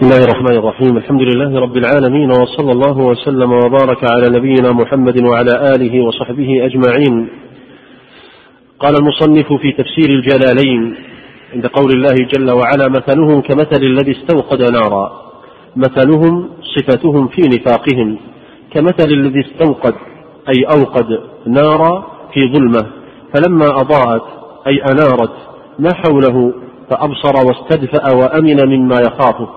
بسم الله الرحمن الرحيم. الحمد لله رب العالمين وصلى الله وسلم وبارك على نبينا محمد وعلى آله وصحبه أجمعين. قال المصنف في تفسير الجلالين عند قول الله جل وعلا مثلهم كمثل الذي استوقد نارا مثلهم صفتهم في نفاقهم كمثل الذي استوقد أي أوقد نارا في ظلمة فلما أضاءت أي أنارت ما حوله فأبصر واستدفأ وأمن مما يخافه.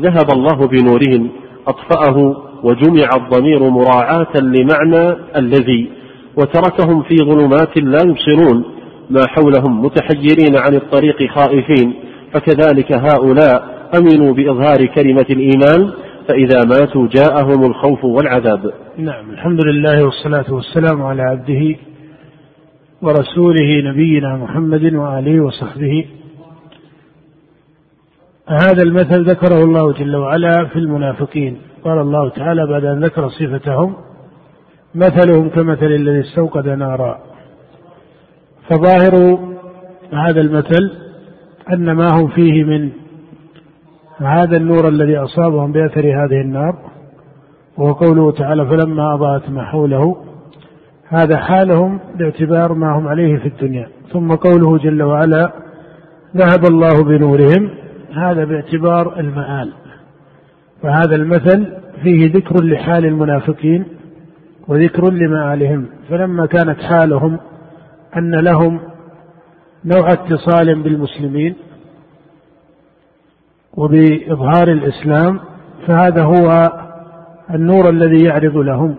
ذهب الله بنورهم أطفأه وجمع الضمير مراعاة لمعنى الذي وتركهم في ظلمات لا يبصرون. ما حولهم متحيرين عن الطريق خائفين. فكذلك هؤلاء أمنوا بإظهار كلمة الإيمان فإذا ماتوا جاءهم الخوف والعذاب. نعم الحمد لله والصلاة والسلام على عبده ورسوله نبينا محمد وآله وصحبه. هذا المثل ذكره الله جل وعلا في المنافقين. قال الله تعالى بعد أن ذكر صفتهم مثلهم كمثل الذي استوقد نارا. فظاهر هذا المثل أن ما هم فيه من هذا النور الذي أصابهم بأثر هذه النار وهو قوله تعالى فلما أضاءت ما حوله هذا حالهم باعتبار ما هم عليه في الدنيا. ثم قوله جل وعلا ذهب الله بنورهم هذا باعتبار المآل. فهذا المثل فيه ذكر لحال المنافقين وذكر لمآلهم. فلما كانت حالهم أن لهم نوع اتصال بالمسلمين وبإظهار الإسلام فهذا هو النور الذي يعرض لهم.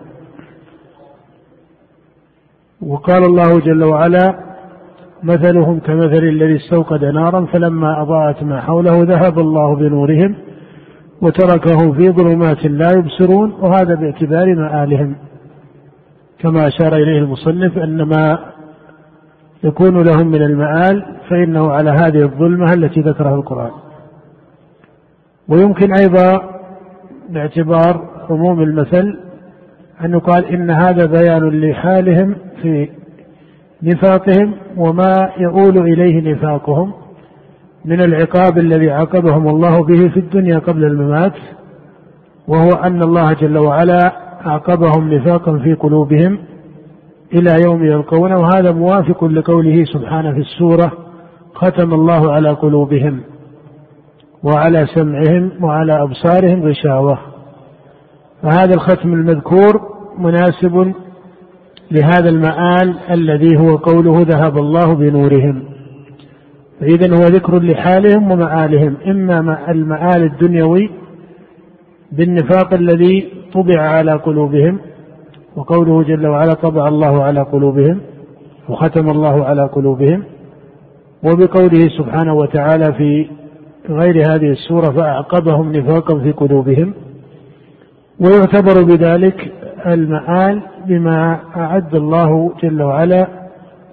وقال الله جل وعلا مثلهم كمثل الذي استوقد نارا فلما أضاءت ما حوله ذهب الله بنورهم وتركهم في ظلمات لا يبصرون وهذا باعتبار مآلهم. كما أشار إليه المصنف أن ما يكون لهم من المآل فإنه على هذه الظلمة التي ذكرها القرآن. ويمكن أيضا باعتبار عموم المثل أن يقال إن هذا بيان لحالهم في نفاقهم وما يؤول إليه نفاقهم من العقاب الذي عاقبهم الله به في الدنيا قبل الممات وهو أن الله جل وعلا عاقبهم نفاقا في قلوبهم إلى يوم يلقونه. وهذا موافق لقوله سبحانه في السورة ختم الله على قلوبهم وعلى سمعهم وعلى أبصارهم غشاوة فهذا الختم المذكور مناسب لهذا المآل الذي هو قوله ذهب الله بنورهم. فإذا هو ذكر لحالهم ومآلهم. إما المآل الدنيوي بالنفاق الذي طبع على قلوبهم وقوله جل وعلا طبع الله على قلوبهم وختم الله على قلوبهم وبقوله سبحانه وتعالى في غير هذه السورة فأعقبهم نفاقا في قلوبهم. ويعتبر بذلك المآل بما أعد الله جل وعلا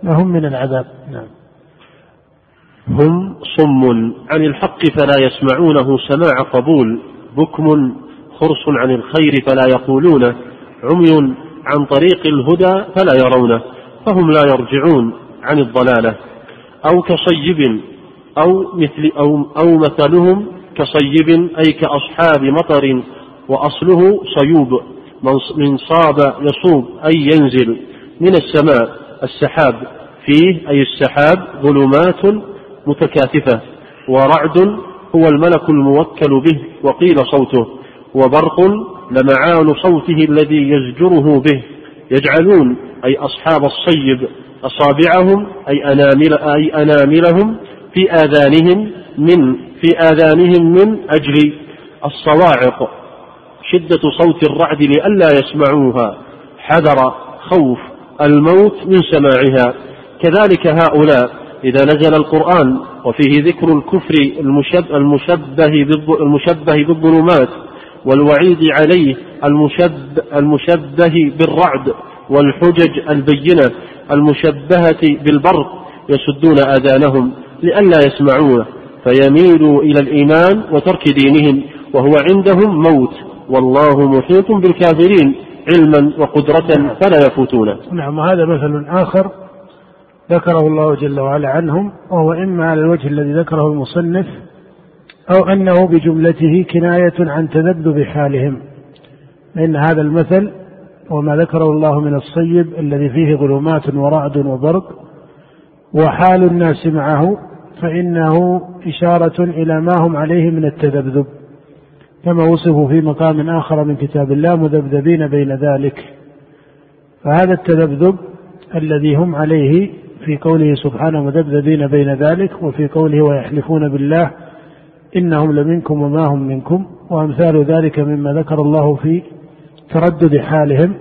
لهم من العذاب. نعم. هم صم عن الحق فلا يسمعونه سماع قبول بكم خرص عن الخير فلا يقولونه عمي عن طريق الهدى فلا يرونه فهم لا يرجعون عن الضلالة. أو كصيب أو مثل أو أو مثلهم كصيب أي كأصحاب مطر وأصله صيوب. من صاب يصوب أي ينزل من السماء السحاب. فيه أي السحاب ظلمات متكاثفة ورعد هو الملك الموكل به وقيل صوته. وبرق لمعان صوته الذي يزجره به. يجعلون أي أصحاب الصيب أصابعهم أي أنامل أي أناملهم في آذانهم من في آذانهم من أجل الصواعق. شدة صوت الرعد لئلا يسمعوها. حذر خوف الموت من سماعها. كذلك هؤلاء إذا نزل القرآن وفيه ذكر الكفر المشبه, المشبه بالظلمات والوعيد عليه المشبه, المشبه بالرعد والحجج البينة المشبهة بالبرق يسدون آذانهم لئلا يسمعوه. فيميلوا إلى الإيمان وترك دينهم وهو عندهم موت. والله محيط بالكافرين علما وقدرة فلا يفوتونه نعم وهذا مثل آخر ذكره الله جل وعلا عنهم وهو إما على الوجه الذي ذكره المصنف أو أنه بجملته كناية عن تذبذب حالهم. فإن هذا المثل وما ذكره الله من الصيب الذي فيه ظلمات ورعد وبرق وحال الناس معه فإنه إشارة إلى ما هم عليه من التذبذب. كما وصفوا في مقام آخر من كتاب الله مذبذبين بين ذلك. فهذا التذبذب الذي هم عليه في قوله سبحانه مذبذبين بين ذلك وفي قوله ويحلفون بالله إنهم لمنكم وما هم منكم وأمثال ذلك مما ذكر الله في تردد حالهم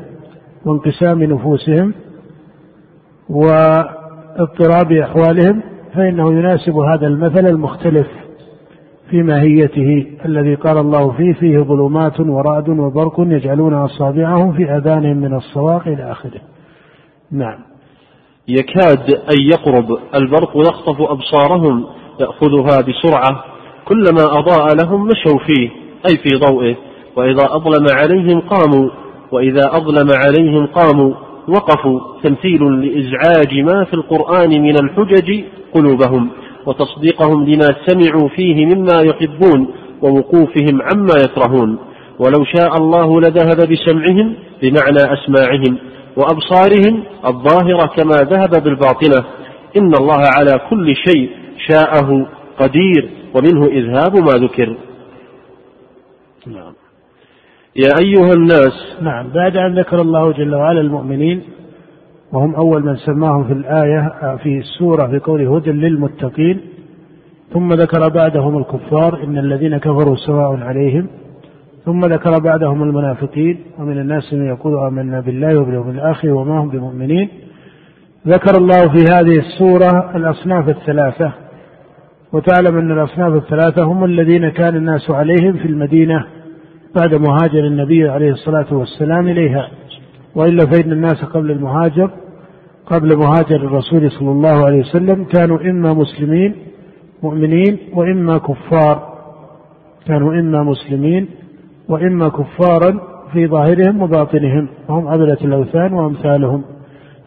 وانقسام نفوسهم واضطراب أحوالهم فإنه يناسب هذا المثل المختلف. في ماهيته الذي قال الله فيه فيه ظلمات ورعد وبرق يجعلون أصابعهم في آذانهم من الصواق إلى آخره. نعم. يكاد أن يقرب البرق يخطف أبصارهم يأخذها بسرعة. كلما أضاء لهم مشوا فيه أي في ضوئه. وإذا أظلم عليهم قاموا وإذا أظلم عليهم قاموا وقفوا. تمثيل لإزعاج ما في القرآن من الحجج قلوبهم. وتصديقهم لما سمعوا فيه مما يحبون ووقوفهم عما يكرهون. ولو شاء الله لذهب بسمعهم بمعنى أسماعهم وأبصارهم الظاهرة كما ذهب بالباطنة. إن الله على كل شيء شاءه قدير ومنه إذهاب ما ذكر. نعم. يا أيها الناس نعم. بعد أن ذكر الله جل وعلا المؤمنين وهم أول من سماهم في الآية في السورة في قوله هدى للمتقين. ثم ذكر بعدهم الكفار إن الذين كفروا سواء عليهم. ثم ذكر بعدهم المنافقين ومن الناس من يقول آمنا بالله وباليوم الآخر وما هم بمؤمنين. ذكر الله في هذه السورة الأصناف الثلاثة. وتعلم أن الأصناف الثلاثة هم الذين كان الناس عليهم في المدينة بعد مهاجر النبي عليه الصلاة والسلام إليها. وإلا فإن الناس قبل المهاجر قبل مهاجر الرسول صلى الله عليه وسلم كانوا إما مسلمين مؤمنين وإما كفار. كانوا إما مسلمين وإما كفارا في ظاهرهم وباطنهم وهم عبدة الأوثان وأمثالهم.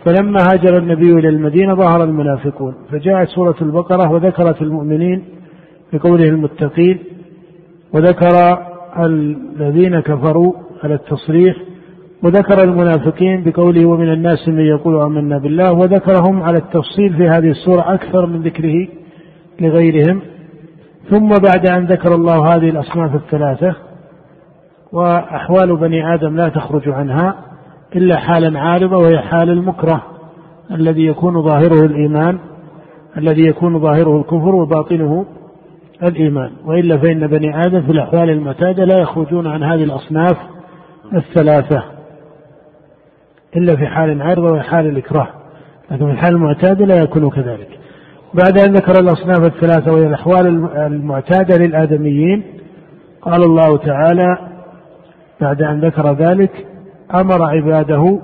فلما هاجر النبي إلى المدينة ظهر المنافقون. فجاءت سورة البقرة وذكرت المؤمنين بقوله المتقين وذكر الذين كفروا على التصريح وذكر المنافقين بقوله ومن الناس من يقول آمنا بالله وذكرهم على التفصيل في هذه السورة أكثر من ذكره لغيرهم. ثم بعد أن ذكر الله هذه الأصناف الثلاثة وأحوال بني آدم لا تخرج عنها إلا حالا عارضة وهي حال المكره الذي يكون ظاهره الإيمان الذي يكون ظاهره الكفر وباطنه الإيمان. وإلا فإن بني آدم في الأحوال المعتادة لا يخرجون عن هذه الأصناف الثلاثة. إلا في حال عارضة وهي حال الإكراه. لكن في الحال المعتادة لا يكون كذلك. بعد أن ذكر الأصناف الثلاثة وهي الأحوال المعتادة للآدميين قال الله تعالى بعد أن ذكر ذلك أمر عباده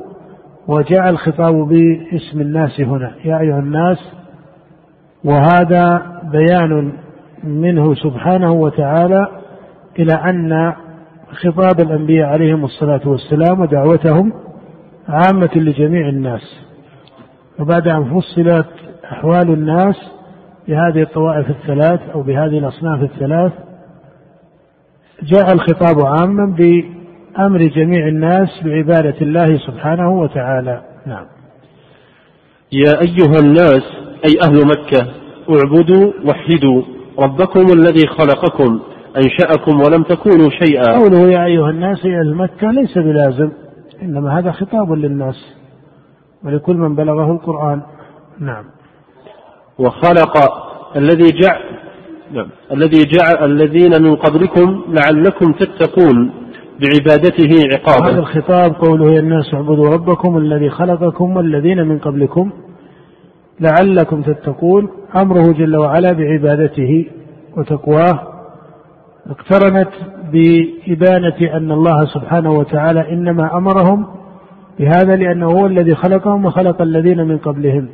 وجاء الخطاب باسم الناس هنا. يا أيها الناس وهذا بيان منه سبحانه وتعالى إلى أن خطاب الأنبياء عليهم الصلاة والسلام ودعوتهم عامة لجميع الناس. وبعد أن فصلت أحوال الناس بهذه الطوائف الثلاث أو بهذه الأصناف الثلاث جاء الخطاب عاما بأمر جميع الناس بعبادة الله سبحانه وتعالى. نعم. يا أيها الناس أي أهل مكة اعبدوا وحدوا ربكم الذي خلقكم أنشأكم ولم تكونوا شيئا. قوله يا أيها الناس يا أهل مكة ليس بلازم. إنما هذا خطاب للناس ولكل من بلغه القرآن. نعم. وخلق الذي جعل نعم الذي جعل الذين من قبلكم لعلكم تتقون بعبادته عقابا. هذا الخطاب قوله يا الناس اعبدوا ربكم الذي خلقكم والذين من قبلكم لعلكم تتقون. أمره جل وعلا بعبادته وتقواه. اقترنت بإبانة أن الله سبحانه وتعالى إنما أمرهم بهذا لأنه هو الذي خلقهم وخلق الذين من قبلهم.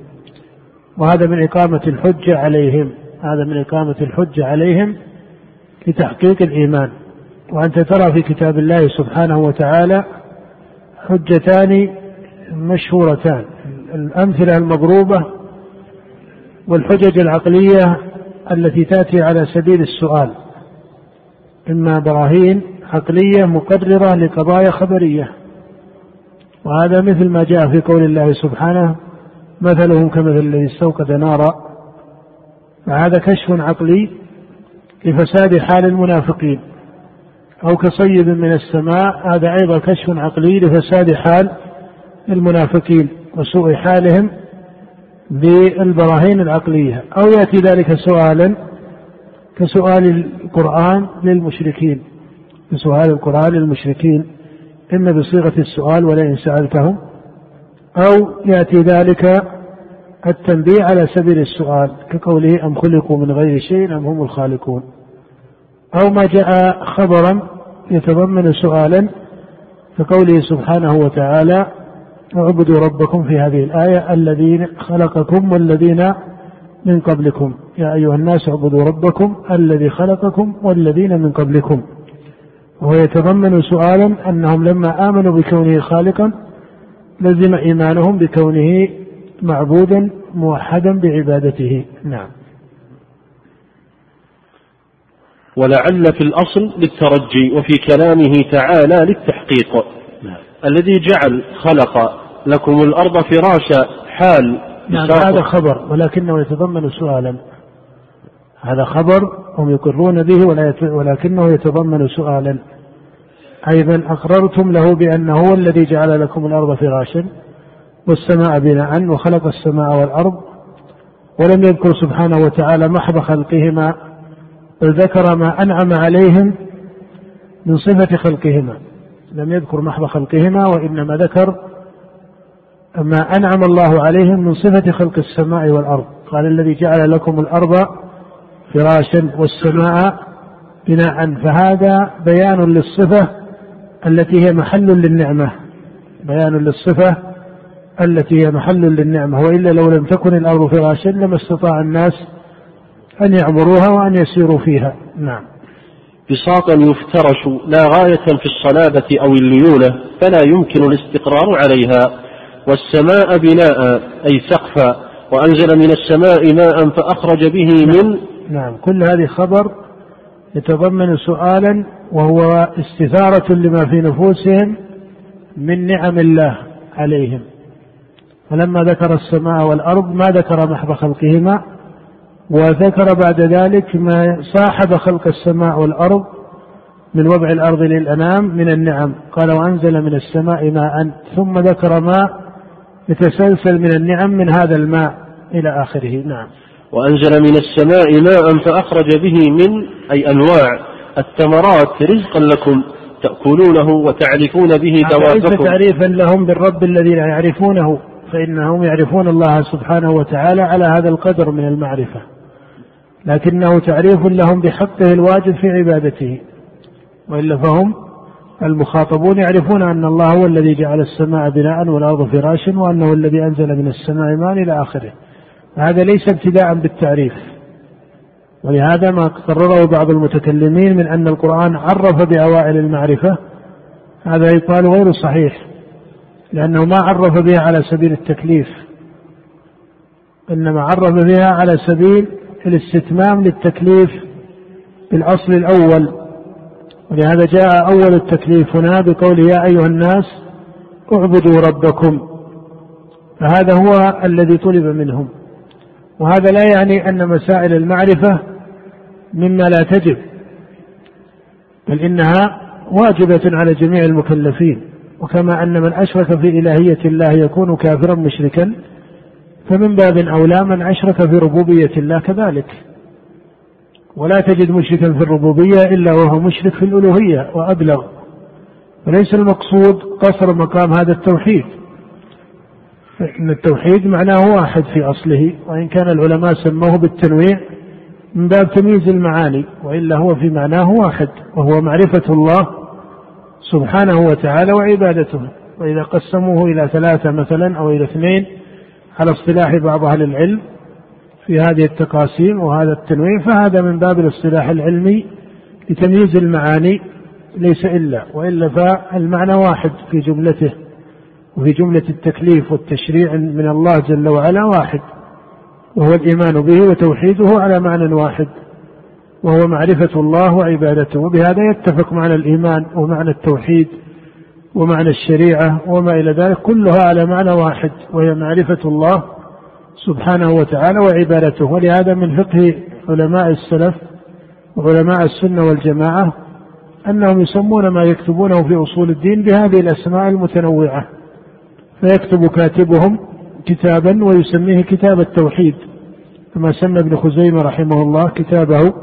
وهذا من إقامة الحجة عليهم. هذا من إقامة الحجة عليهم لتحقيق الإيمان. وأنت ترى في كتاب الله سبحانه وتعالى حجتان مشهورتان. الأمثلة المضروبة والحجج العقلية التي تأتي على سبيل السؤال. إما براهين عقلية مقررة لقضايا خبرية. وهذا مثل ما جاء في قول الله سبحانه مثلهم كمثل الذي استوقد نارا. فهذا كشف عقلي لفساد حال المنافقين. أو كصيب من السماء هذا أيضا كشف عقلي لفساد حال المنافقين وسوء حالهم بالبراهين العقلية. أو يأتي ذلك سؤالا كسؤال القرآن للمشركين. كسؤال القرآن للمشركين. إما بصيغة السؤال ولئن سألتهم أو يأتي ذلك التنبيه على سبيل السؤال كقوله أم خلقوا من غير شيء أم هم الخالقون. أو ما جاء خبرا يتضمن سؤالا كقوله سبحانه وتعالى اعبدوا ربكم في هذه الآية الذين خلقكم والذين من قبلكم. يا أيها الناس اعبدوا ربكم الذي خلقكم والذين من قبلكم. وهو يتضمن سؤالا أنهم لما آمنوا بكونه خالقا لزم إيمانهم بكونه معبودا موحدا بعبادته. نعم. ولعل في الأصل للترجي وفي كلامه تعالى للتحقيق. نعم. الذي جعل خلق لكم الأرض فراشا حال نعم هذا خبر ولكنه يتضمن سؤالا. هذا خبر هم يقرون به ولكنه يتضمن سؤالا. أيضا أقررتم له بأنه هو الذي جعل لكم الأرض فراشا والسماء بناء وخلق السماء والأرض. ولم يذكر سبحانه وتعالى محض خلقهما بل ذكر ما أنعم عليهم من صفة خلقهما. لم يذكر محض خلقهما وإنما ذكر ما أنعم الله عليهم من صفة خلق السماء والأرض. قال الذي جعل لكم الأرض فراشا والسماء بناء. فهذا بيان للصفة التي هي محل للنعمة. بيان للصفة التي هي محل للنعمة. وإلا لو لم تكن الأرض فراشا لما استطاع الناس أن يعبروها وأن يسيروا فيها. نعم. بساطا يفترش لا غاية في الصلابة أو الليونة فلا يمكن الاستقرار عليها. والسماء بناء أي سقفا وأنزل من السماء ماء فأخرج به من نعم. كل هذه خبر يتضمن سؤالا وهو استثارة لما في نفوسهم من نعم الله عليهم. فلما ذكر السماء والأرض ما ذكر محض خلقهما وذكر بعد ذلك ما صاحب خلق السماء والأرض من وضع الأرض للأنام من النعم. قال وأنزل من السماء ماء ثم ذكر ما يتسلسل من النعم من هذا الماء إلى آخره. نعم. وأنزل من السماء ماء فأخرج به من أي أنواع الثمرات رزقا لكم تأكلونه وتعرفون به ليس تعريفا لهم بالرب الذي لا يعرفونه فإنهم يعرفون الله سبحانه وتعالى على هذا القدر من المعرفة. لكنه تعريف لهم بحقه الواجب في عبادته. وإلا فهم المخاطبون يعرفون أن الله هو الذي جعل السماء بناء والأرض فراشا وأنه الذي أنزل من السماء ماء إلى آخره. هذا ليس ابتداء بالتعريف. ولهذا ما قرره بعض المتكلمين من أن القرآن عرف بأوائل المعرفة هذا يقال غير صحيح لأنه ما عرف بها على سبيل التكليف إنما عرف بها على سبيل الاستتمام للتكليف بالأصل الأول. ولهذا جاء أول التكليف هنا بقول يا أيها الناس اعبدوا ربكم. فهذا هو الذي طلب منهم. وهذا لا يعني أن مسائل المعرفة مما لا تجب بل إنها واجبة على جميع المكلفين. وكما أن من أشرك في إلهية الله يكون كافرا مشركا فمن باب أولى من أشرك في ربوبية الله كذلك. ولا تجد مشركا في الربوبية إلا وهو مشرك في الألوهية وأبلغ. وليس المقصود قصر مقام هذا التوحيد. إن التوحيد معناه واحد في أصله وإن كان العلماء سموه بالتنويع من باب تمييز المعاني وإلا هو في معناه واحد وهو معرفة الله سبحانه وتعالى وعبادته. وإذا قسموه إلى ثلاثة مثلا أو إلى اثنين على اصطلاح بعض أهل العلم في هذه التقاسيم وهذا التنوين فهذا من باب الاصطلاح العلمي لتمييز المعاني ليس إلا وإلا فالمعنى واحد في جملته وفي جملة التكليف والتشريع من الله جل وعلا واحد وهو الإيمان به وتوحيده على معنى واحد وهو معرفة الله وعبادته وبهذا يتفق معنى الإيمان ومعنى التوحيد ومعنى الشريعة وما إلى ذلك كلها على معنى واحد وهي معرفة الله سبحانه وتعالى وعبادته. ولهذا من فقه علماء السلف وعلماء السنة والجماعة أنهم يسمون ما يكتبونه في أصول الدين بهذه الأسماء المتنوعة. فيكتب كاتبهم كتابا ويسميه كتاب التوحيد. كما سمى ابن خزيمة رحمه الله كتابه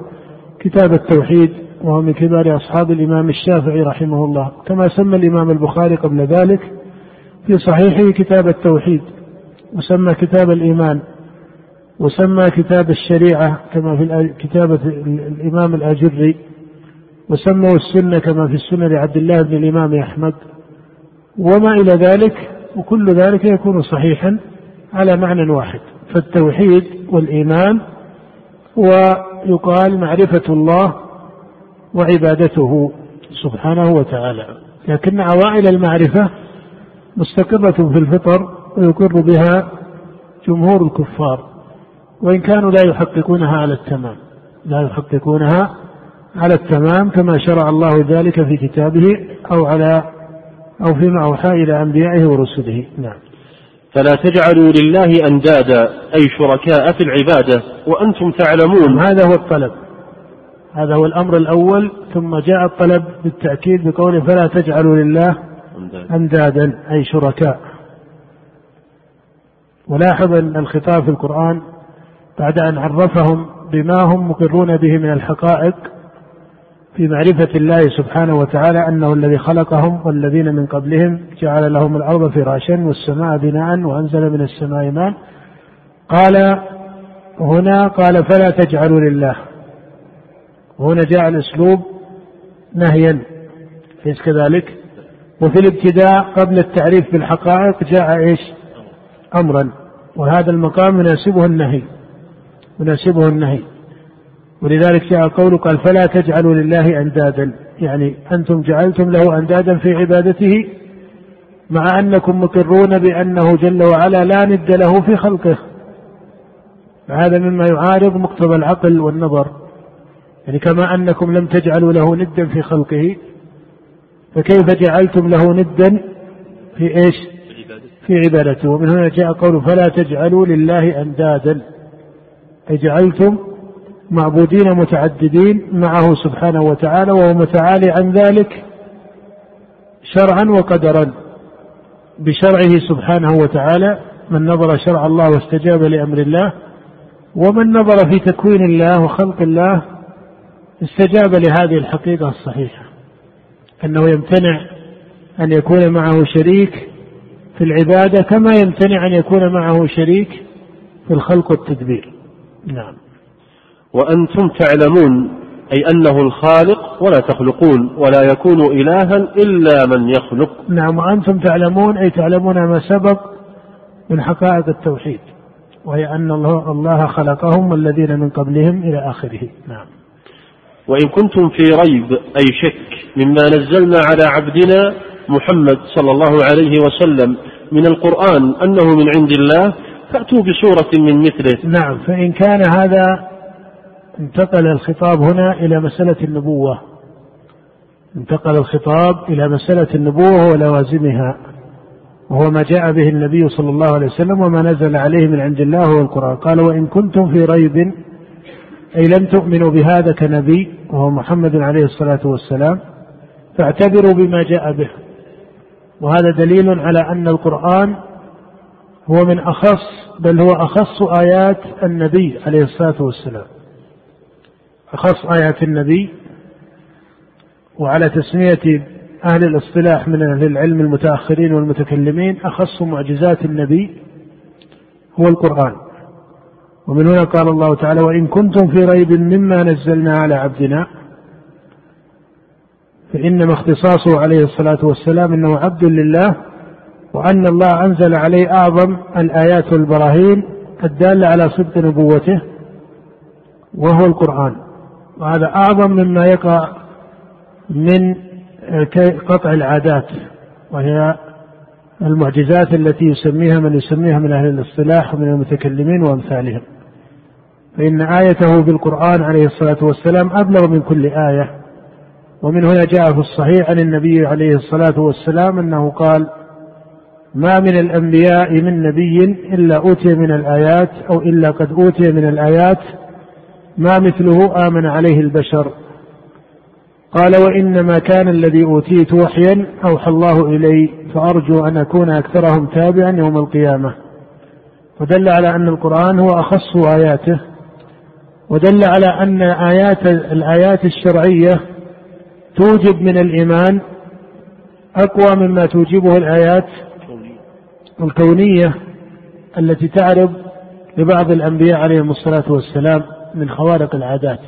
كتاب التوحيد وهو من كبار أصحاب الإمام الشافعي رحمه الله. كما سمى الإمام البخاري قبل ذلك في صحيحه كتاب التوحيد. وسمى كتاب الإيمان وسمى كتاب الشريعة كما في كتابة الإمام الأجري وسموا السنة كما في السنة لعبد الله بن الإمام أحمد وما إلى ذلك وكل ذلك يكون صحيحا على معنى واحد فالتوحيد والإيمان ويقال معرفة الله وعبادته سبحانه وتعالى. لكن عوائل المعرفة مستقرة في الفطر ويقر بها جمهور الكفار وإن كانوا لا يحققونها على التمام لا يحققونها على التمام كما شرع الله ذلك في كتابه أو على أو فيما أوحى إلى أنبيائه ورسله. نعم. فلا تجعلوا لله أندادا أي شركاء في العبادة وأنتم تعلمون. هذا هو الطلب. هذا هو الأمر الأول ثم جاء الطلب بالتأكيد بقوله فلا تجعلوا لله أندادا. أي شركاء. ولاحظ الخطاب في القرآن بعد أن عرفهم بما هم مقرون به من الحقائق في معرفة الله سبحانه وتعالى أنه الذي خلقهم والذين من قبلهم جعل لهم الأرض فراشا والسماء بناء وأنزل من السماء ماء. قال هنا قال فلا تجعلوا لله. وهنا جاء الأسلوب نهيا. ليس كذلك؟ وفي الابتداء قبل التعريف بالحقائق جاء إيش؟ أمرا وهذا المقام يناسبه النهي يناسبه النهي. ولذلك جاء قوله قال فلا تجعلوا لله أندادا. يعني أنتم جعلتم له أندادا في عبادته مع أنكم مقرون بأنه جل وعلا لا ند له في خلقه. هذا مما يعارض مقتضى العقل والنظر. يعني كما أنكم لم تجعلوا له ندا في خلقه فكيف جعلتم له ندا في إيش؟ في عبادته. ومن هنا جاء قوله فلا تجعلوا لله أندادا. أي جعلتم معبودين متعددين معه سبحانه وتعالى وهو متعالي عن ذلك شرعا وقدرا. بشرعه سبحانه وتعالى من نظر شرع الله واستجاب لأمر الله ومن نظر في تكوين الله وخلق الله استجاب لهذه الحقيقة الصحيحة. أنه يمتنع أن يكون معه شريك في العبادة كما يمتنع أن يكون معه شريك في الخلق والتدبير. نعم. وأنتم تعلمون أي أنه الخالق ولا تخلقون ولا يكون إلها إلا من يخلق. نعم وأنتم تعلمون أي تعلمون ما سبق من حقائق التوحيد وهي أن الله, الله خلقهم والذين من قبلهم إلى آخره. نعم. وإن كنتم في ريب أي شك مما نزلنا على عبدنا محمد صلى الله عليه وسلم من القرآن أنه من عند الله فأتوا بسورة من مثله. نعم فإن كان هذا انتقل الخطاب هنا إلى مسألة النبوة. انتقل الخطاب إلى مسألة النبوة ولوازمها وهو ما جاء به النبي صلى الله عليه وسلم وما نزل عليه من عند الله هو القرآن. قال وإن كنتم في ريب أي لم تؤمنوا بهذا كنبي وهو محمد عليه الصلاة والسلام فاعتبروا بما جاء به. وهذا دليل على أن القرآن هو من أخص بل هو أخص آيات النبي عليه الصلاة والسلام. أخص آيات النبي وعلى تسمية أهل الاصطلاح من أهل العلم المتأخرين والمتكلمين أخص معجزات النبي هو القرآن. ومن هنا قال الله تعالى وإن كنتم في ريب مما نزلنا على عبدنا فإنما اختصاصه عليه الصلاة والسلام أنه عبد لله وأن الله أنزل عليه أعظم الآيات والبراهين الدالة على صدق نبوته وهو القرآن. وهذا أعظم مما يقع من قطع العادات وهي المعجزات التي يسميها من يسميها من أهل الاصطلاح ومن المتكلمين وأمثالهم. فإن آيته بالقرآن عليه الصلاة والسلام أبلغ من كل آية. ومن هنا جاء في الصحيح عن النبي عليه الصلاة والسلام أنه قال ما من الأنبياء من نبي إلا أوتي من الآيات أو إلا قد أوتي من الآيات ما مثله آمن عليه البشر. قال وإنما كان الذي أوتيت وحيا أوحى الله إلي فأرجو أن أكون أكثرهم تابعا يوم القيامة. ودل على أن القرآن هو أخص آياته ودل على أن آيات الآيات الشرعية توجب من الإيمان أقوى مما توجبه الآيات الكونية التي تعرض لبعض الأنبياء عليهم الصلاة والسلام من خوارق العادات.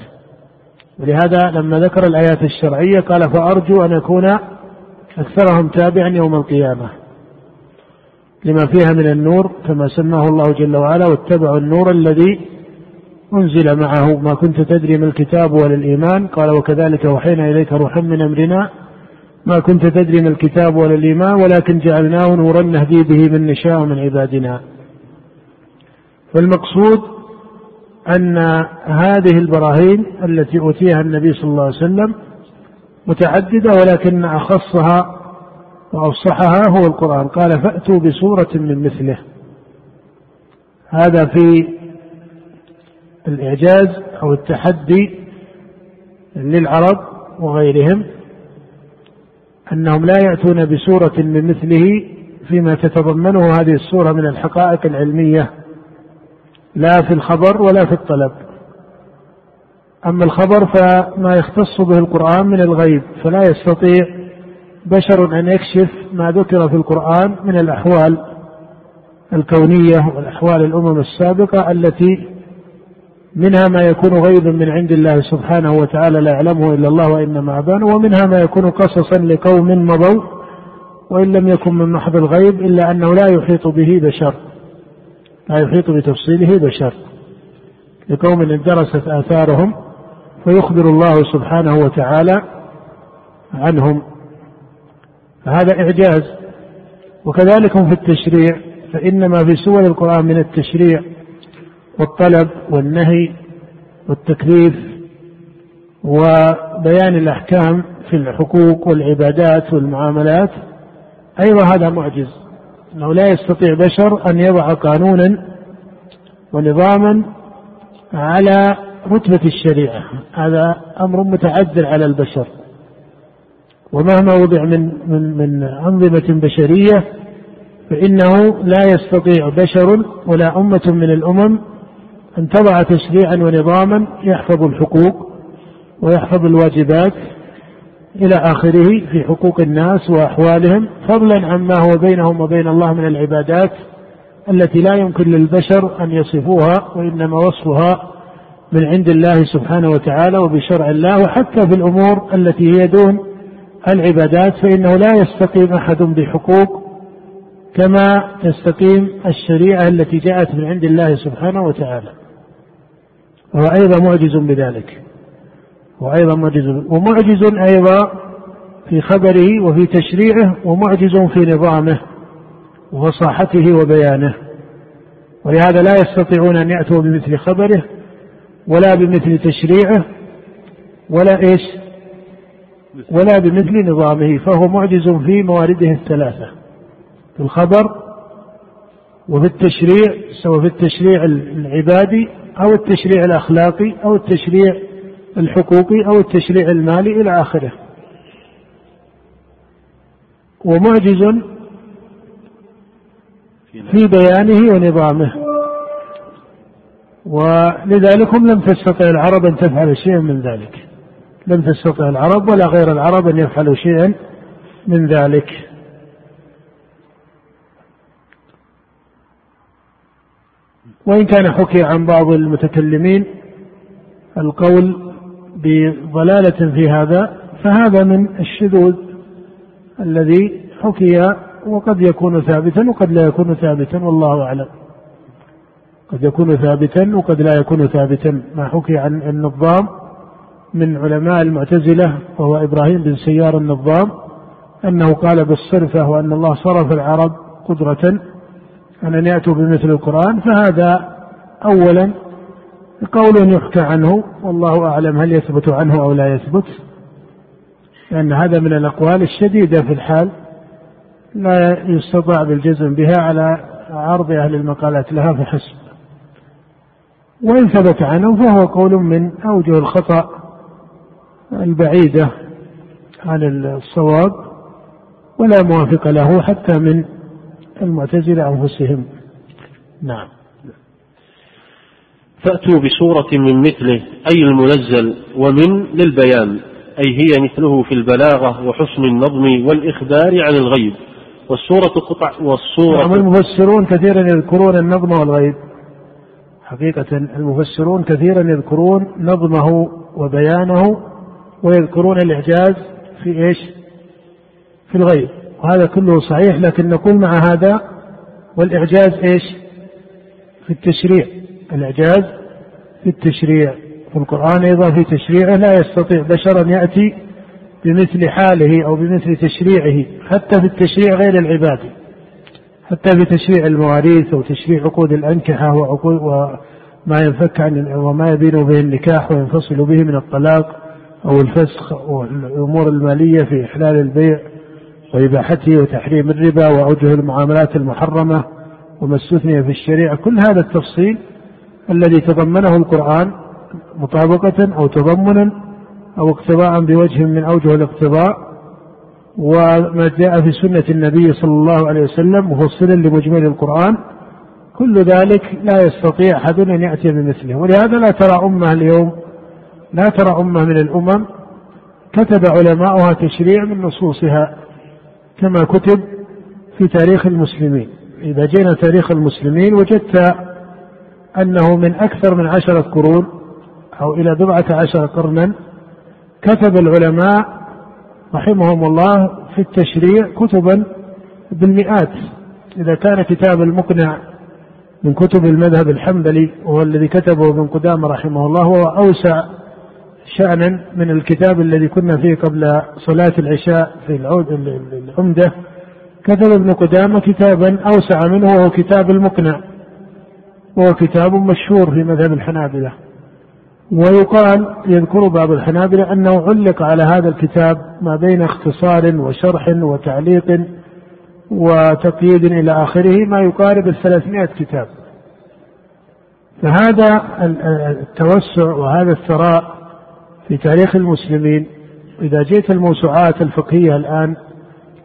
ولهذا لما ذكر الآيات الشرعية قال فأرجو أن أكون أكثرهم تابعا يوم القيامة لما فيها من النور كما سماه الله جل وعلا واتبعوا النور الذي أنزل معه ما كنت تدري من الكتاب ولا الإيمان. قال وكذلك أوحينا إليك روحا من أمرنا ما كنت تدري من الكتاب ولا الإيمان ولكن جعلناه نورا نهدي به من نشاء من عبادنا. والمقصود أن هذه البراهين التي أوتيها النبي صلى الله عليه وسلم متعددة ولكن أخصها وأفصحها هو القرآن. قال فأتوا بسورة من مثله. هذا في الإعجاز أو التحدي للعرب وغيرهم أنهم لا يأتون بسورة من مثله فيما تتضمنه هذه السورة من الحقائق العلمية لا في الخبر ولا في الطلب. أما الخبر فما يختص به القرآن من الغيب فلا يستطيع بشر أن يكشف ما ذكر في القرآن من الأحوال الكونية والأحوال الأمم السابقة التي منها ما يكون غيب من عند الله سبحانه وتعالى لا يعلمه إلا الله وإنما أبانه ومنها ما يكون قصصا لقوم مضوا وإن لم يكن من محض الغيب إلا أنه لا يحيط به بشر لا يحيط بتفصيله بشر. لقوم اندرست آثارهم فيخبر الله سبحانه وتعالى عنهم. فهذا إعجاز. وكذلك في التشريع فإنما في سور القرآن من التشريع والطلب والنهي والتكليف وبيان الأحكام في الحقوق والعبادات والمعاملات. أيضا هذا معجز أنه لا يستطيع بشر أن يضع قانونا ونظاما على رتبة الشريعة. هذا أمر متعذر على البشر. ومهما وضع من من من أنظمة بشرية فإنه لا يستطيع بشر ولا أمة من الأمم أن تضع تشريعا ونظاما يحفظ الحقوق ويحفظ الواجبات إلى آخره في حقوق الناس وأحوالهم فضلا عما هو بينهم وبين الله من العبادات التي لا يمكن للبشر أن يصفوها وإنما وصفها من عند الله سبحانه وتعالى وبشرع الله وحتى في الأمور التي هي دون العبادات فإنه لا يستقيم أحد بحقوق كما تستقيم الشريعة التي جاءت من عند الله سبحانه وتعالى. وهو أيضا معجز بذلك. وأيضا معجز ومعجز أيضا في خبره وفي تشريعه ومعجز في نظامه وفصاحته وبيانه. ولهذا لا يستطيعون أن يأتوا بمثل خبره ولا بمثل تشريعه ولا إيش؟ ولا بمثل نظامه فهو معجز في موارده الثلاثة. في الخبر وفي التشريع سواء في التشريع العبادي أو التشريع الأخلاقي أو التشريع الحقوقي أو التشريع المالي إلى آخره. ومعجز في بيانه ونظامه. ولذلك هم لم تستطع العرب أن تفعل شيئا من ذلك. لم تستطع العرب ولا غير العرب أن يفعلوا شيئا من ذلك. وإن كان حكي عن بعض المتكلمين القول بضلالة في هذا فهذا من الشذوذ الذي حكي وقد يكون ثابتا وقد لا يكون ثابتا والله أعلم. قد يكون ثابتا وقد لا يكون ثابتا. ما حكي عن النظام من علماء المعتزلة وهو إبراهيم بن سيار النظام أنه قال بالصرفة وأن الله صرف العرب قدرة أن يأتوا بمثل القرآن فهذا أولا قول يحكى عنه والله أعلم هل يثبت عنه أو لا يثبت لأن هذا من الأقوال الشديدة في الحال لا يستطاع بالجزم بها على عرض أهل المقالات لها فحسب وإن ثبت عنه فهو قول من أوجه الخطأ البعيدة عن الصواب ولا موافق له حتى من المعتزلة أنفسهم. نعم. فأتوا بسورة من مثله أي المنزل ومن للبيان أي هي مثله في البلاغة وحسن النظم والإخبار عن الغيب. والسورة قطع والصورة نعم المفسرون كثيرا يذكرون النظم والغيب. حقيقة المفسرون كثيرا يذكرون نظمه وبيانه ويذكرون الإعجاز في إيش؟ في الغيب. وهذا كله صحيح لكن نقول مع هذا والإعجاز إيش؟ في التشريع. الإعجاز في التشريع. في القرآن أيضا في تشريعه لا يستطيع بشر أن يأتي بمثل حاله أو بمثل تشريعه حتى في التشريع غير العباد. حتى في تشريع المواريث أو تشريع عقود الأنكحة وعقود وما ينفك عن وما يبين به النكاح وينفصل به من الطلاق أو الفسخ والأمور المالية في إحلال البيع. وإباحته وتحريم الربا وأوجه المعاملات المحرمة وما استثني في الشريعة. كل هذا التفصيل الذي تضمنه القرآن مطابقة أو تضمنا أو اقتضاء بوجه من أوجه الاقتضاء وما جاء في سنة النبي صلى الله عليه وسلم مفصلا لمجمل القرآن. كل ذلك لا يستطيع أحد أن يأتي بمثله. ولهذا لا ترى أمة اليوم لا ترى أمة من الأمم كتب علماؤها تشريع من نصوصها. كما كتب في تاريخ المسلمين. إذا جينا تاريخ المسلمين وجدت أنه من أكثر من عشرة قرون أو إلى بضعة عشر قرنا كتب العلماء رحمهم الله في التشريع كتبا بالمئات. إذا كان كتاب المقنع من كتب المذهب الحنبلي وهو الذي كتبه ابن قدامة رحمه الله هو أوسع شأنا من الكتاب الذي كنا فيه قبل صلاة العشاء في العود العمدة كتب ابن قدامة كتابا أوسع منه وهو كتاب المقنع وهو كتاب مشهور في مذهب الحنابلة. ويقال يذكر بعض الحنابلة أنه علق على هذا الكتاب ما بين اختصار وشرح وتعليق وتقييد إلى آخره ما يقارب الثلاثمائة كتاب. فهذا التوسع وهذا الثراء في تاريخ المسلمين. إذا جئت الموسوعات الفقهية الآن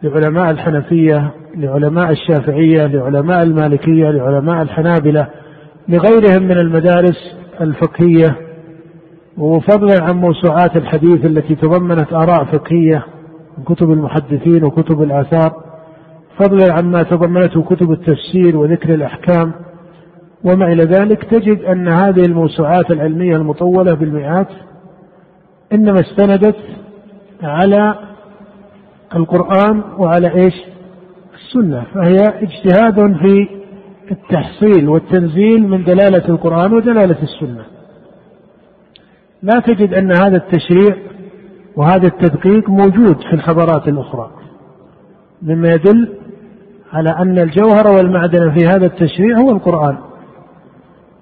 لعلماء الحنفية لعلماء الشافعية لعلماء المالكية لعلماء الحنابلة لغيرهم من المدارس الفقهية وفضلا عن موسوعات الحديث التي تضمنت آراء فقهية من كتب المحدثين وكتب الآثار فضلا عما تضمنته كتب التفسير وذكر الأحكام. وما إلى ذلك تجد أن هذه الموسوعات العلمية المطولة بالمئات إنما استندت على القرآن وعلى إيش؟ السنة فهي اجتهاد في التحصيل والتنزيل من دلالة القرآن ودلالة السنة. لا تجد أن هذا التشريع وهذا التدقيق موجود في الحضارات الأخرى مما يدل على أن الجوهر والمعدن في هذا التشريع هو القرآن.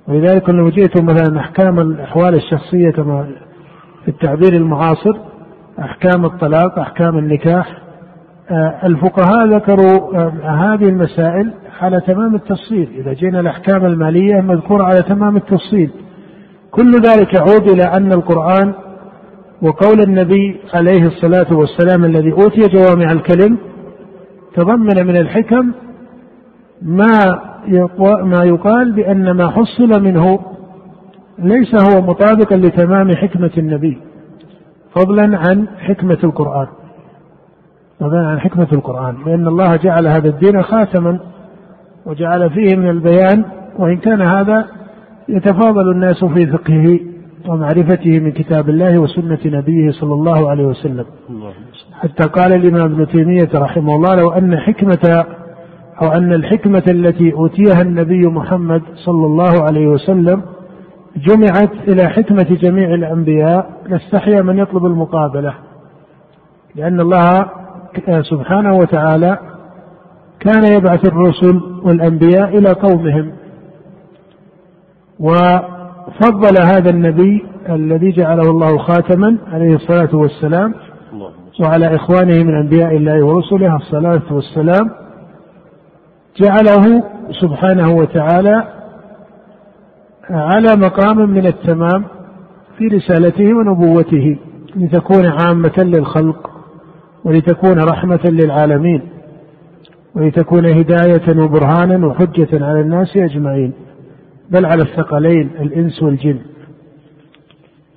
ولذلك لو جئتم مثلا أحكام الأحوال الشخصية كما في التعبير المعاصر أحكام الطلاق أحكام النكاح آه، الفقهاء ذكروا آه، هذه المسائل على تمام التفصيل. إذا جينا الأحكام المالية مذكورة على تمام التفصيل. كل ذلك يعود إلى أن القرآن وقول النبي عليه الصلاة والسلام الذي أوتي جوامع الكلم تضمن من الحكم ما ما يقال بأن ما حصل منه ليس هو مطابقا لتمام حكمة النبي فضلا عن حكمة القرآن. فضلا عن حكمة القرآن لأن الله جعل هذا الدين خاتما وجعل فيه من البيان وإن كان هذا يتفاضل الناس في فقهه ومعرفته من كتاب الله وسنة نبيه صلى الله عليه وسلم. حتى قال الإمام ابن تيمية رحمه الله لو أن حكمة أو أن الحكمة التي أوتيها النبي محمد صلى الله عليه وسلم جمعت إلى حكمة جميع الأنبياء لاستحيا من يطلب المقابلة لأن الله سبحانه وتعالى كان يبعث الرسل والأنبياء إلى قومهم. فضل هذا النبي الذي جعله الله خاتما عليه الصلاة والسلام وعلى إخوانه من أنبياء الله ورسله الصلاة والسلام جعله سبحانه وتعالى على مقام من التمام في رسالته ونبوته لتكون عامة للخلق ولتكون رحمة للعالمين ولتكون هداية وبرهانا وحجة على الناس أجمعين بل على الثقلين الإنس والجن.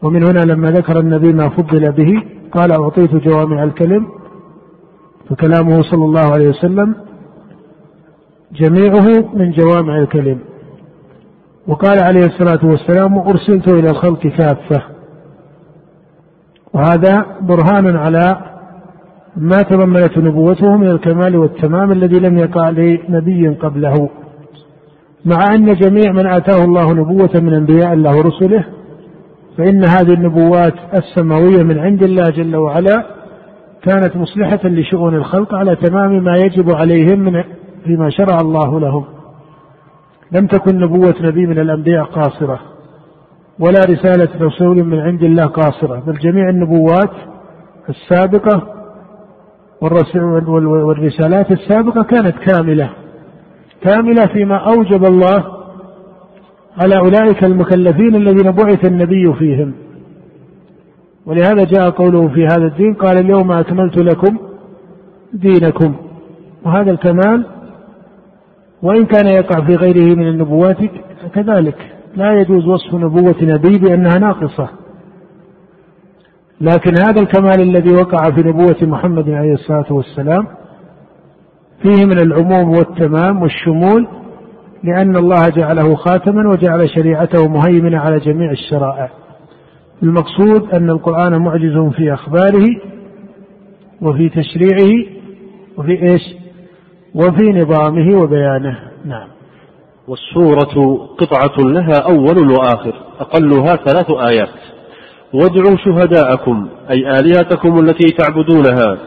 ومن هنا لما ذكر النبي ما فضل به قال أعطيت جوامع الكلم. فكلامه صلى الله عليه وسلم جميعه من جوامع الكلم. وقال عليه الصلاة والسلام أرسلت إلى الخلق كافة. وهذا برهان على ما تضمنت نبوته من الكمال والتمام الذي لم يقع لنبي قبله. مع أن جميع من آتاه الله نبوة من أنبياء الله ورسله فإن هذه النبوات السماوية من عند الله جل وعلا كانت مصلحة لشؤون الخلق على تمام ما يجب عليهم من فيما شرع الله لهم. لم تكن نبوة نبي من الأنبياء قاصرة ولا رسالة رسول من عند الله قاصرة بل جميع النبوات السابقة والرسالات السابقة كانت كاملة كاملة فيما أوجب الله على أولئك المكلفين الذين بعث النبي فيهم. ولهذا جاء قوله في هذا الدين قال اليوم أكملت لكم دينكم. وهذا الكمال وإن كان يقع في غيره من النبوات كذلك لا يجوز وصف نبوة نبي بأنها ناقصة. لكن هذا الكمال الذي وقع في نبوة محمد عليه الصلاة والسلام فيه من العموم والتمام والشمول لأن الله جعله خاتما وجعل شريعته مهيمنة على جميع الشرائع. المقصود أن القرآن معجز في أخباره وفي تشريعه وفي إيش؟ وفي نظامه وبيانه. نعم. والسورة قطعة لها أول وآخر أقلها ثلاث آيات. وادعوا شهداءكم أي آلهتكم التي تعبدونها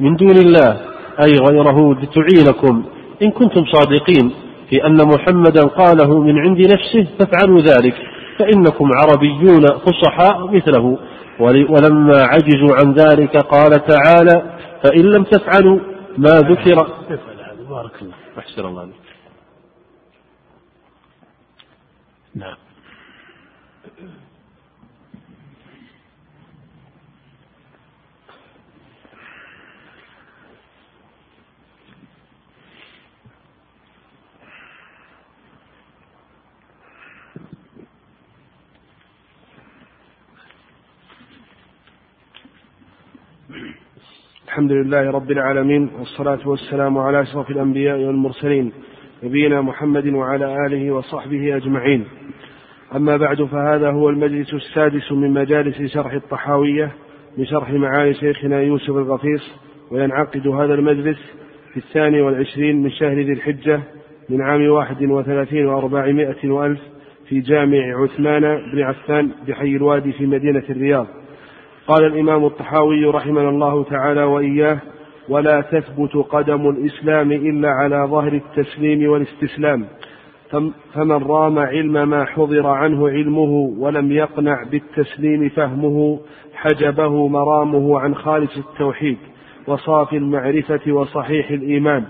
من دون الله أي غيره لتعينكم. إن كنتم صادقين في أن محمدا قاله من عند نفسه فافعلوا ذلك فإنكم عربيون فصحاء مثله. ولما عجزوا عن ذلك قال تعالى فإن لم تفعلوا ما ذكر بارك الله أحسن الله عليك. نعم. الحمد لله رب العالمين والصلاة والسلام على أشرف الأنبياء والمرسلين نبينا محمد وعلى آله وصحبه أجمعين. أما بعد فهذا هو المجلس السادس من مجالس شرح الطحاوية بشرح معاني شيخنا يوسف الغفيص وينعقد هذا المجلس في الثاني والعشرين من شهر ذي الحجة من عام واحد وثلاثين وأربعمائة وألف في جامع عثمان بن عفان بحي الوادي في مدينة الرياض. قال الإمام الطحاوي رحمنا الله تعالى وإياه ولا تثبت قدم الإسلام إلا على ظهر التسليم والاستسلام فمن رام علم ما حضر عنه علمه ولم يقنع بالتسليم فهمه حجبه مرامه عن خالص التوحيد وصافي المعرفة وصحيح الإيمان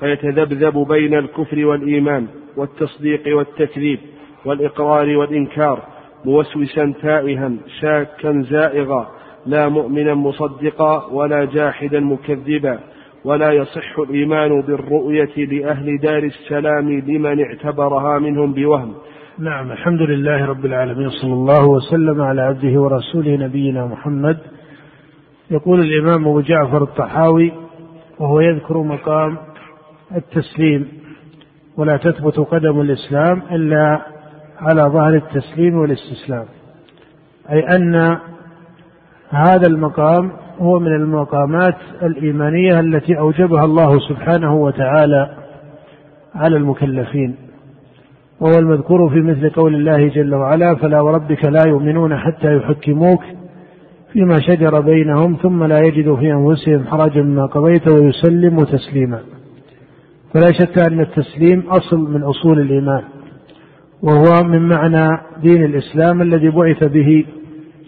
فيتذبذب بين الكفر والإيمان والتصديق والتكذيب والإقرار والإنكار موسوسا تائها شاكا زائغا لا مؤمنا مصدقا ولا جاحدا مكذبا. ولا يصح الإيمان بالرؤية لأهل دار السلام لمن اعتبرها منهم بوهم. نعم الحمد لله رب العالمين صلى الله وسلم على عبده ورسوله نبينا محمد. يقول الإمام أبو جعفر الطحاوي وهو يذكر مقام التسليم ولا تثبت قدم الإسلام إلا على ظهر التسليم والاستسلام. أي أن هذا المقام هو من المقامات الإيمانية التي أوجبها الله سبحانه وتعالى على المكلفين. وهو المذكور في مثل قول الله جل وعلا فلا وربك لا يؤمنون حتى يحكموك فيما شجر بينهم ثم لا يجدوا في أنفسهم حرجا مما قضيت ويسلموا تسليما. فلا شك أن التسليم أصل من أصول الإيمان. وهو من معنى دين الإسلام الذي بعث به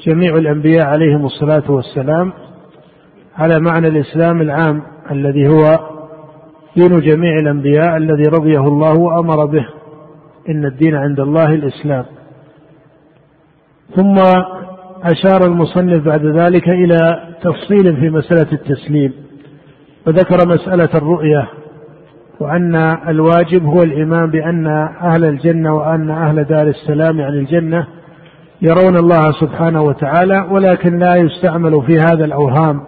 جميع الأنبياء عليهم الصلاة والسلام على معنى الإسلام العام الذي هو دين جميع الأنبياء الذي رضيه الله وأمر به إن الدين عند الله الإسلام. ثم أشار المصنف بعد ذلك إلى تفصيل في مسألة التسليم وذكر مسألة الرؤية. وأن الواجب هو الإيمان بأن أهل الجنة وأن أهل دار السلام يعني الجنة يرون الله سبحانه وتعالى ولكن لا يستعمل في هذا الأوهام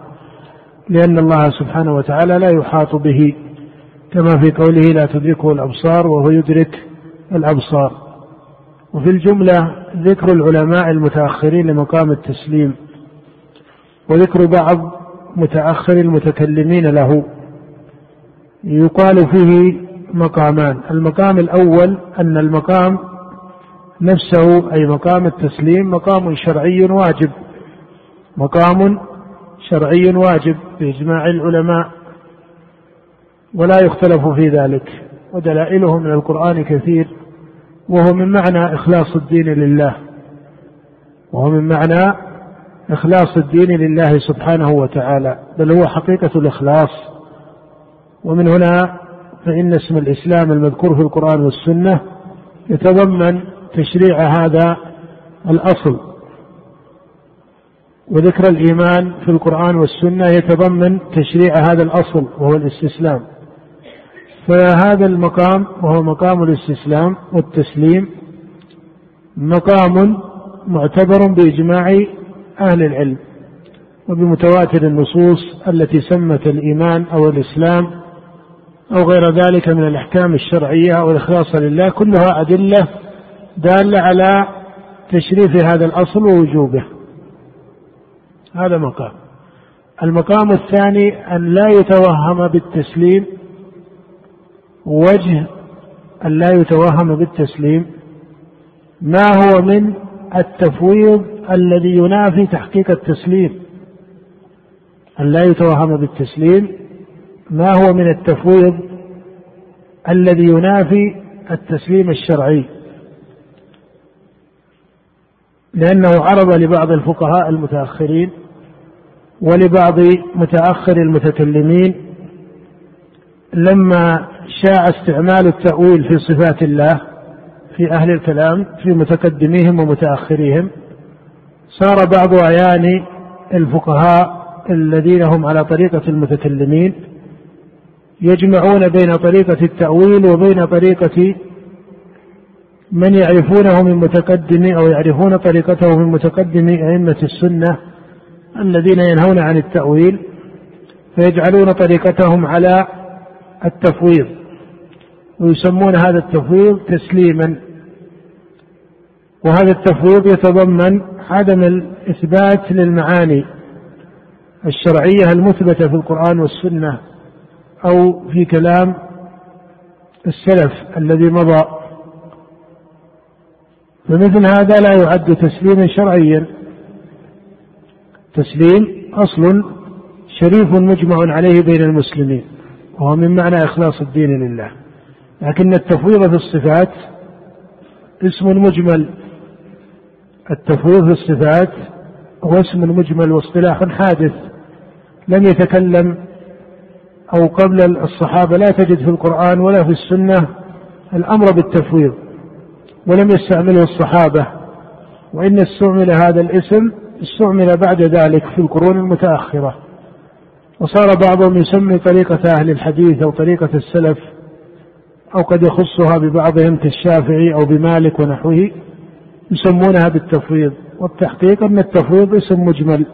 لأن الله سبحانه وتعالى لا يحاط به كما في قوله لا تدركه الأبصار وهو يدرك الأبصار وفي الجملة ذكر العلماء المتأخرين لمقام التسليم وذكر بعض متأخر المتكلمين له. يقال فيه مقامان. المقام الأول أن المقام نفسه أي مقام التسليم مقام شرعي واجب. مقام شرعي واجب بإجماع العلماء ولا يختلف في ذلك ودلائله من القرآن كثير وهو من معنى إخلاص الدين لله. وهو من معنى إخلاص الدين لله سبحانه وتعالى بل هو حقيقة الإخلاص. ومن هنا فإن اسم الإسلام المذكور في القرآن والسنة يتضمن تشريع هذا الأصل. وذكر الإيمان في القرآن والسنة يتضمن تشريع هذا الأصل وهو الاستسلام. فهذا المقام وهو مقام الاستسلام والتسليم مقام معتبر بإجماع أهل العلم وبمتواتر النصوص التي سمت الإيمان أو الإسلام أو غير ذلك من الأحكام الشرعية أو الإخلاص لله كلها أدلة دالة على تشريف هذا الأصل ووجوبه. هذا مقام. المقام الثاني أن لا يتوهم بالتسليم وجه أن لا يتوهم بالتسليم ما هو من التفويض الذي ينافي تحقيق التسليم؟ أن لا يتوهم بالتسليم ما هو من التفويض الذي ينافي التسليم الشرعي؟ لأنه عرض لبعض الفقهاء المتأخرين ولبعض متأخر المتكلمين لما شاع استعمال التأويل في صفات الله في أهل الكلام في متقدميهم ومتأخريهم صار بعض أعيان الفقهاء الذين هم على طريقة المتكلمين يجمعون بين طريقة التأويل وبين طريقة من يعرفونه من متقدم أو يعرفون طريقته من متقدم أئمة السنة الذين ينهون عن التأويل فيجعلون طريقتهم على التفويض ويسمون هذا التفويض تسليما. وهذا التفويض يتضمن عدم الإثبات للمعاني الشرعية المثبتة في القرآن والسنة. أو في كلام السلف الذي مضى. فمثل هذا لا يعد تسليما شرعيا. تسليم أصل شريف مجمع عليه بين المسلمين وهو من معنى إخلاص الدين لله. لكن التفويض في الصفات اسم مجمل. التفويض في الصفات هو اسم مجمل واصطلاح حادث. لم يتكلم أو قبل الصحابة لا تجد في القرآن ولا في السنة الأمر بالتفويض ولم يستعمله الصحابة وإن استعمل هذا الاسم استعمل بعد ذلك في القرون المتأخرة. وصار بعضهم يسمي طريقة أهل الحديث أو طريقة السلف أو قد يخصها ببعضهم كالشافعي أو بمالك ونحوه يسمونها بالتفويض. والتحقيق أن التفويض اسم مجمل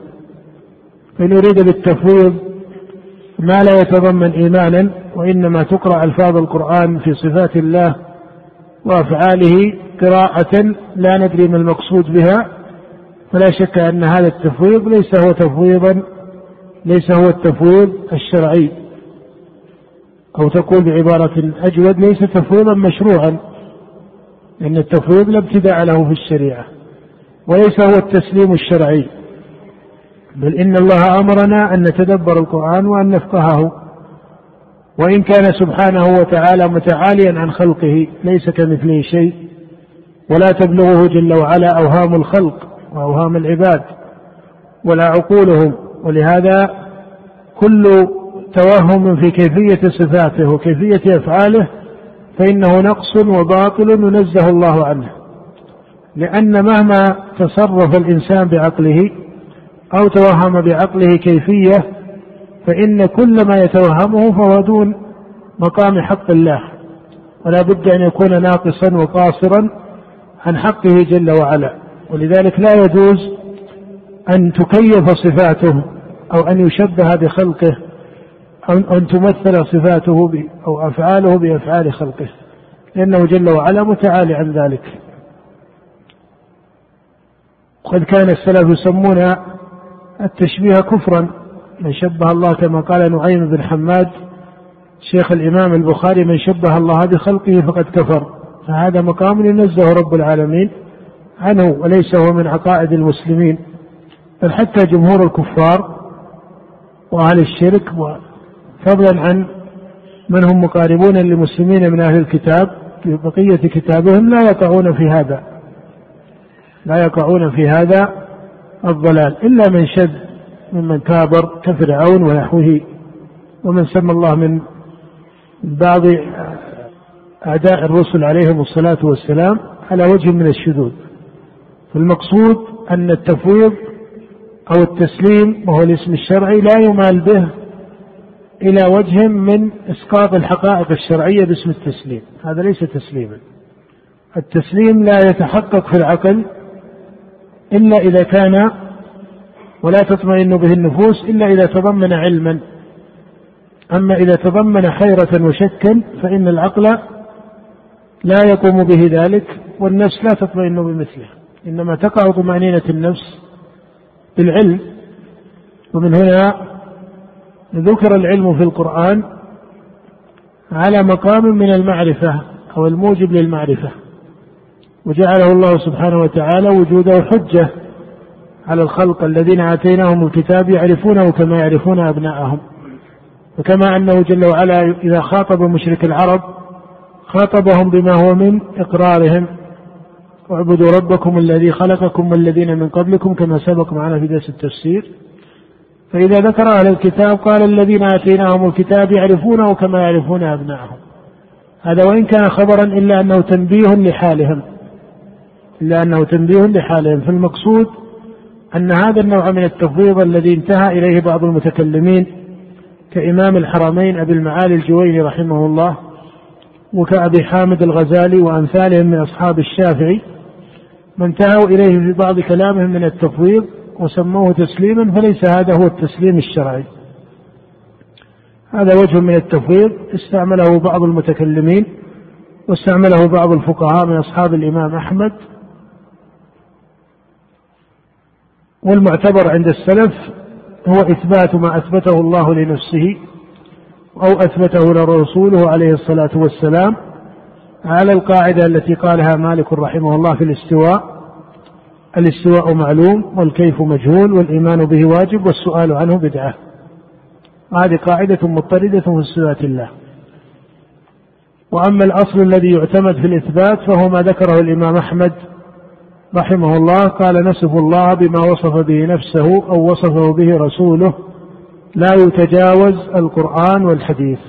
فإن أريد بالتفويض ما لا يتضمن إيمانا وإنما تقرأ ألفاظ القرآن في صفات الله وأفعاله قراءة لا ندري ما المقصود بها فلا شك أن هذا التفويض ليس هو تفويضا ليس هو التفويض الشرعي. أو تقول بعبارة أجود ليس تفويضا مشروعا لأن التفويض لا ابتداء له في الشريعة وليس هو التسليم الشرعي. بل إن الله أمرنا أن نتدبر القرآن وأن نفقهه. وإن كان سبحانه وتعالى متعاليا عن خلقه ليس كمثله شيء. ولا تبلغه جل وعلا أوهام الخلق وأوهام العباد ولا عقولهم. ولهذا كل توهم في كيفية صفاته وكيفية أفعاله فإنه نقص وباطل ينزه الله عنه. لأن مهما تصرف الإنسان بعقله أو توهم بعقله كيفية فإن كل ما يتوهمه فهو دون مقام حق الله. ولا بد أن يكون ناقصا وقاصرا عن حقه جل وعلا. ولذلك لا يجوز أن تكيف صفاته أو أن يشبه بخلقه أو أن تمثل صفاته أو أفعاله بأفعال خلقه. لأنه جل وعلا متعالي عن ذلك. وقد كان السلف يسمون التشبيه كفرا. من شبه الله كما قال نعيم بن حماد شيخ الإمام البخاري من شبه الله بخلقه فقد كفر. فهذا مقام ينزه رب العالمين عنه وليس هو من عقائد المسلمين. بل حتى جمهور الكفار وأهل الشرك فضلا عن من هم مقاربون للمسلمين من أهل الكتاب في بقية كتابهم لا يقعون في هذا لا يقعون في هذا. الضلال إلا من شذ ممن كابر كفرعون ونحوه ومن سمى الله من بعض أعداء الرسل عليهم الصلاة والسلام على وجه من الشذوذ. فالمقصود أن التفويض أو التسليم وهو الاسم الشرعي لا يمال به إلى وجه من إسقاط الحقائق الشرعية باسم التسليم. هذا ليس تسليما. التسليم لا يتحقق في العقل إلا إذا كان ولا تطمئن به النفوس إلا إذا تضمن علما. أما إذا تضمن حيرة وشكا فإن العقل لا يقوم به ذلك والنفس لا تطمئن بمثله. إنما تقع طمأنينة النفس بالعلم. ومن هنا ذكر العلم في القرآن على مقام من المعرفة أو الموجب للمعرفة. وجعله الله سبحانه وتعالى وجوده حجة على الخلق الذين آتيناهم الكتاب يعرفونه كما يعرفون أبناءهم. وكما أنه جل وعلا إذا خاطب مشرك العرب خاطبهم بما هو من إقرارهم. واعبدوا ربكم الذي خلقكم والذين من قبلكم كما سبق معنا في درس التفسير. فإذا ذكر أهل الكتاب قال الذين آتيناهم الكتاب يعرفونه كما يعرفون أبناءهم. هذا وإن كان خبرا إلا أنه تنبيه لحالهم. إلا أنه تنبيه لحالهم. فالمقصود أن هذا النوع من التفويض الذي انتهى إليه بعض المتكلمين كإمام الحرمين أبي المعالي الجويني رحمه الله وكأبي حامد الغزالي وأمثالهم من أصحاب الشافعي. ما انتهوا إليه في بعض كلامهم من التفويض وسموه تسليما فليس هذا هو التسليم الشرعي. هذا وجه من التفويض استعمله بعض المتكلمين واستعمله بعض الفقهاء من أصحاب الإمام أحمد. والمعتبر عند السلف هو إثبات ما أثبته الله لنفسه أو أثبته لرسوله عليه الصلاة والسلام على القاعدة التي قالها مالك رحمه الله في الاستواء. الاستواء معلوم والكيف مجهول والإيمان به واجب والسؤال عنه بدعة. هذه قاعدة مضطردة في صفات الله. وأما الأصل الذي يعتمد في الإثبات فهو ما ذكره الإمام أحمد رحمه الله قال نصف الله بما وصف به نفسه أو وصفه به رسوله لا يتجاوز القرآن والحديث.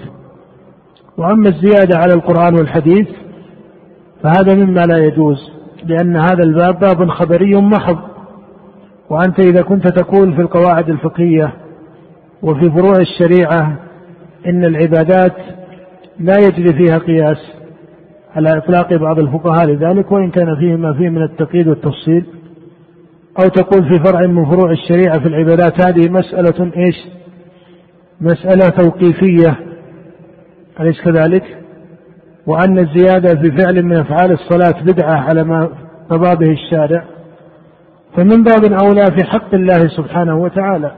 وأما الزيادة على القرآن والحديث فهذا مما لا يجوز لأن هذا الباب باب خبري محض. وأنت إذا كنت تقول في القواعد الفقهية وفي فروع الشريعة إن العبادات لا يجري فيها قياس على إطلاق بعض الفقهاء لذلك وإن كان فيه ما فيه من التقييد والتفصيل أو تقول في فرع من فروع الشريعة في العبادات هذه مسألة إيش؟ مسألة توقيفية. أليس كذلك؟ وأن الزيادة في فعل من أفعال الصلاة بدعة على ما مضى به الشارع فمن باب أولى في حق الله سبحانه وتعالى.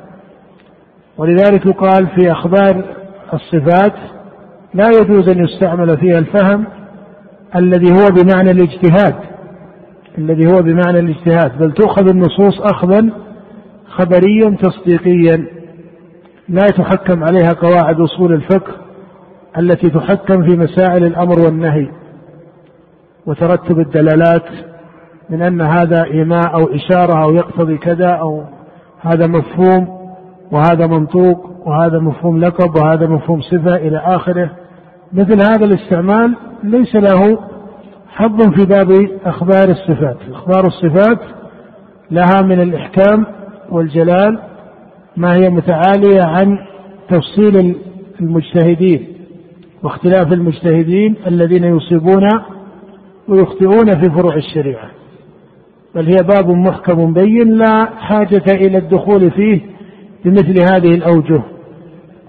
ولذلك يقال في أخبار الصفات لا يجوز أن يستعمل فيها الفهم الذي هو بمعنى الاجتهاد الذي هو بمعنى الاجتهاد بل تؤخذ النصوص أخذا خبريا تصديقيا لا يتحكم عليها قواعد أصول الفقه التي تحكم في مسائل الأمر والنهي وترتب الدلالات من أن هذا إيماء أو إشارة أو يقتضي كذا أو هذا مفهوم وهذا منطوق وهذا مفهوم لقب وهذا مفهوم صفة إلى آخره. مثل هذا الاستعمال ليس له حظ في باب أخبار الصفات. أخبار الصفات لها من الإحكام والجلال ما هي متعالية عن تفصيل المجتهدين واختلاف المجتهدين الذين يصيبون ويخطئون في فروع الشريعة. بل هي باب محكم بين لا حاجة إلى الدخول فيه بمثل هذه الأوجه.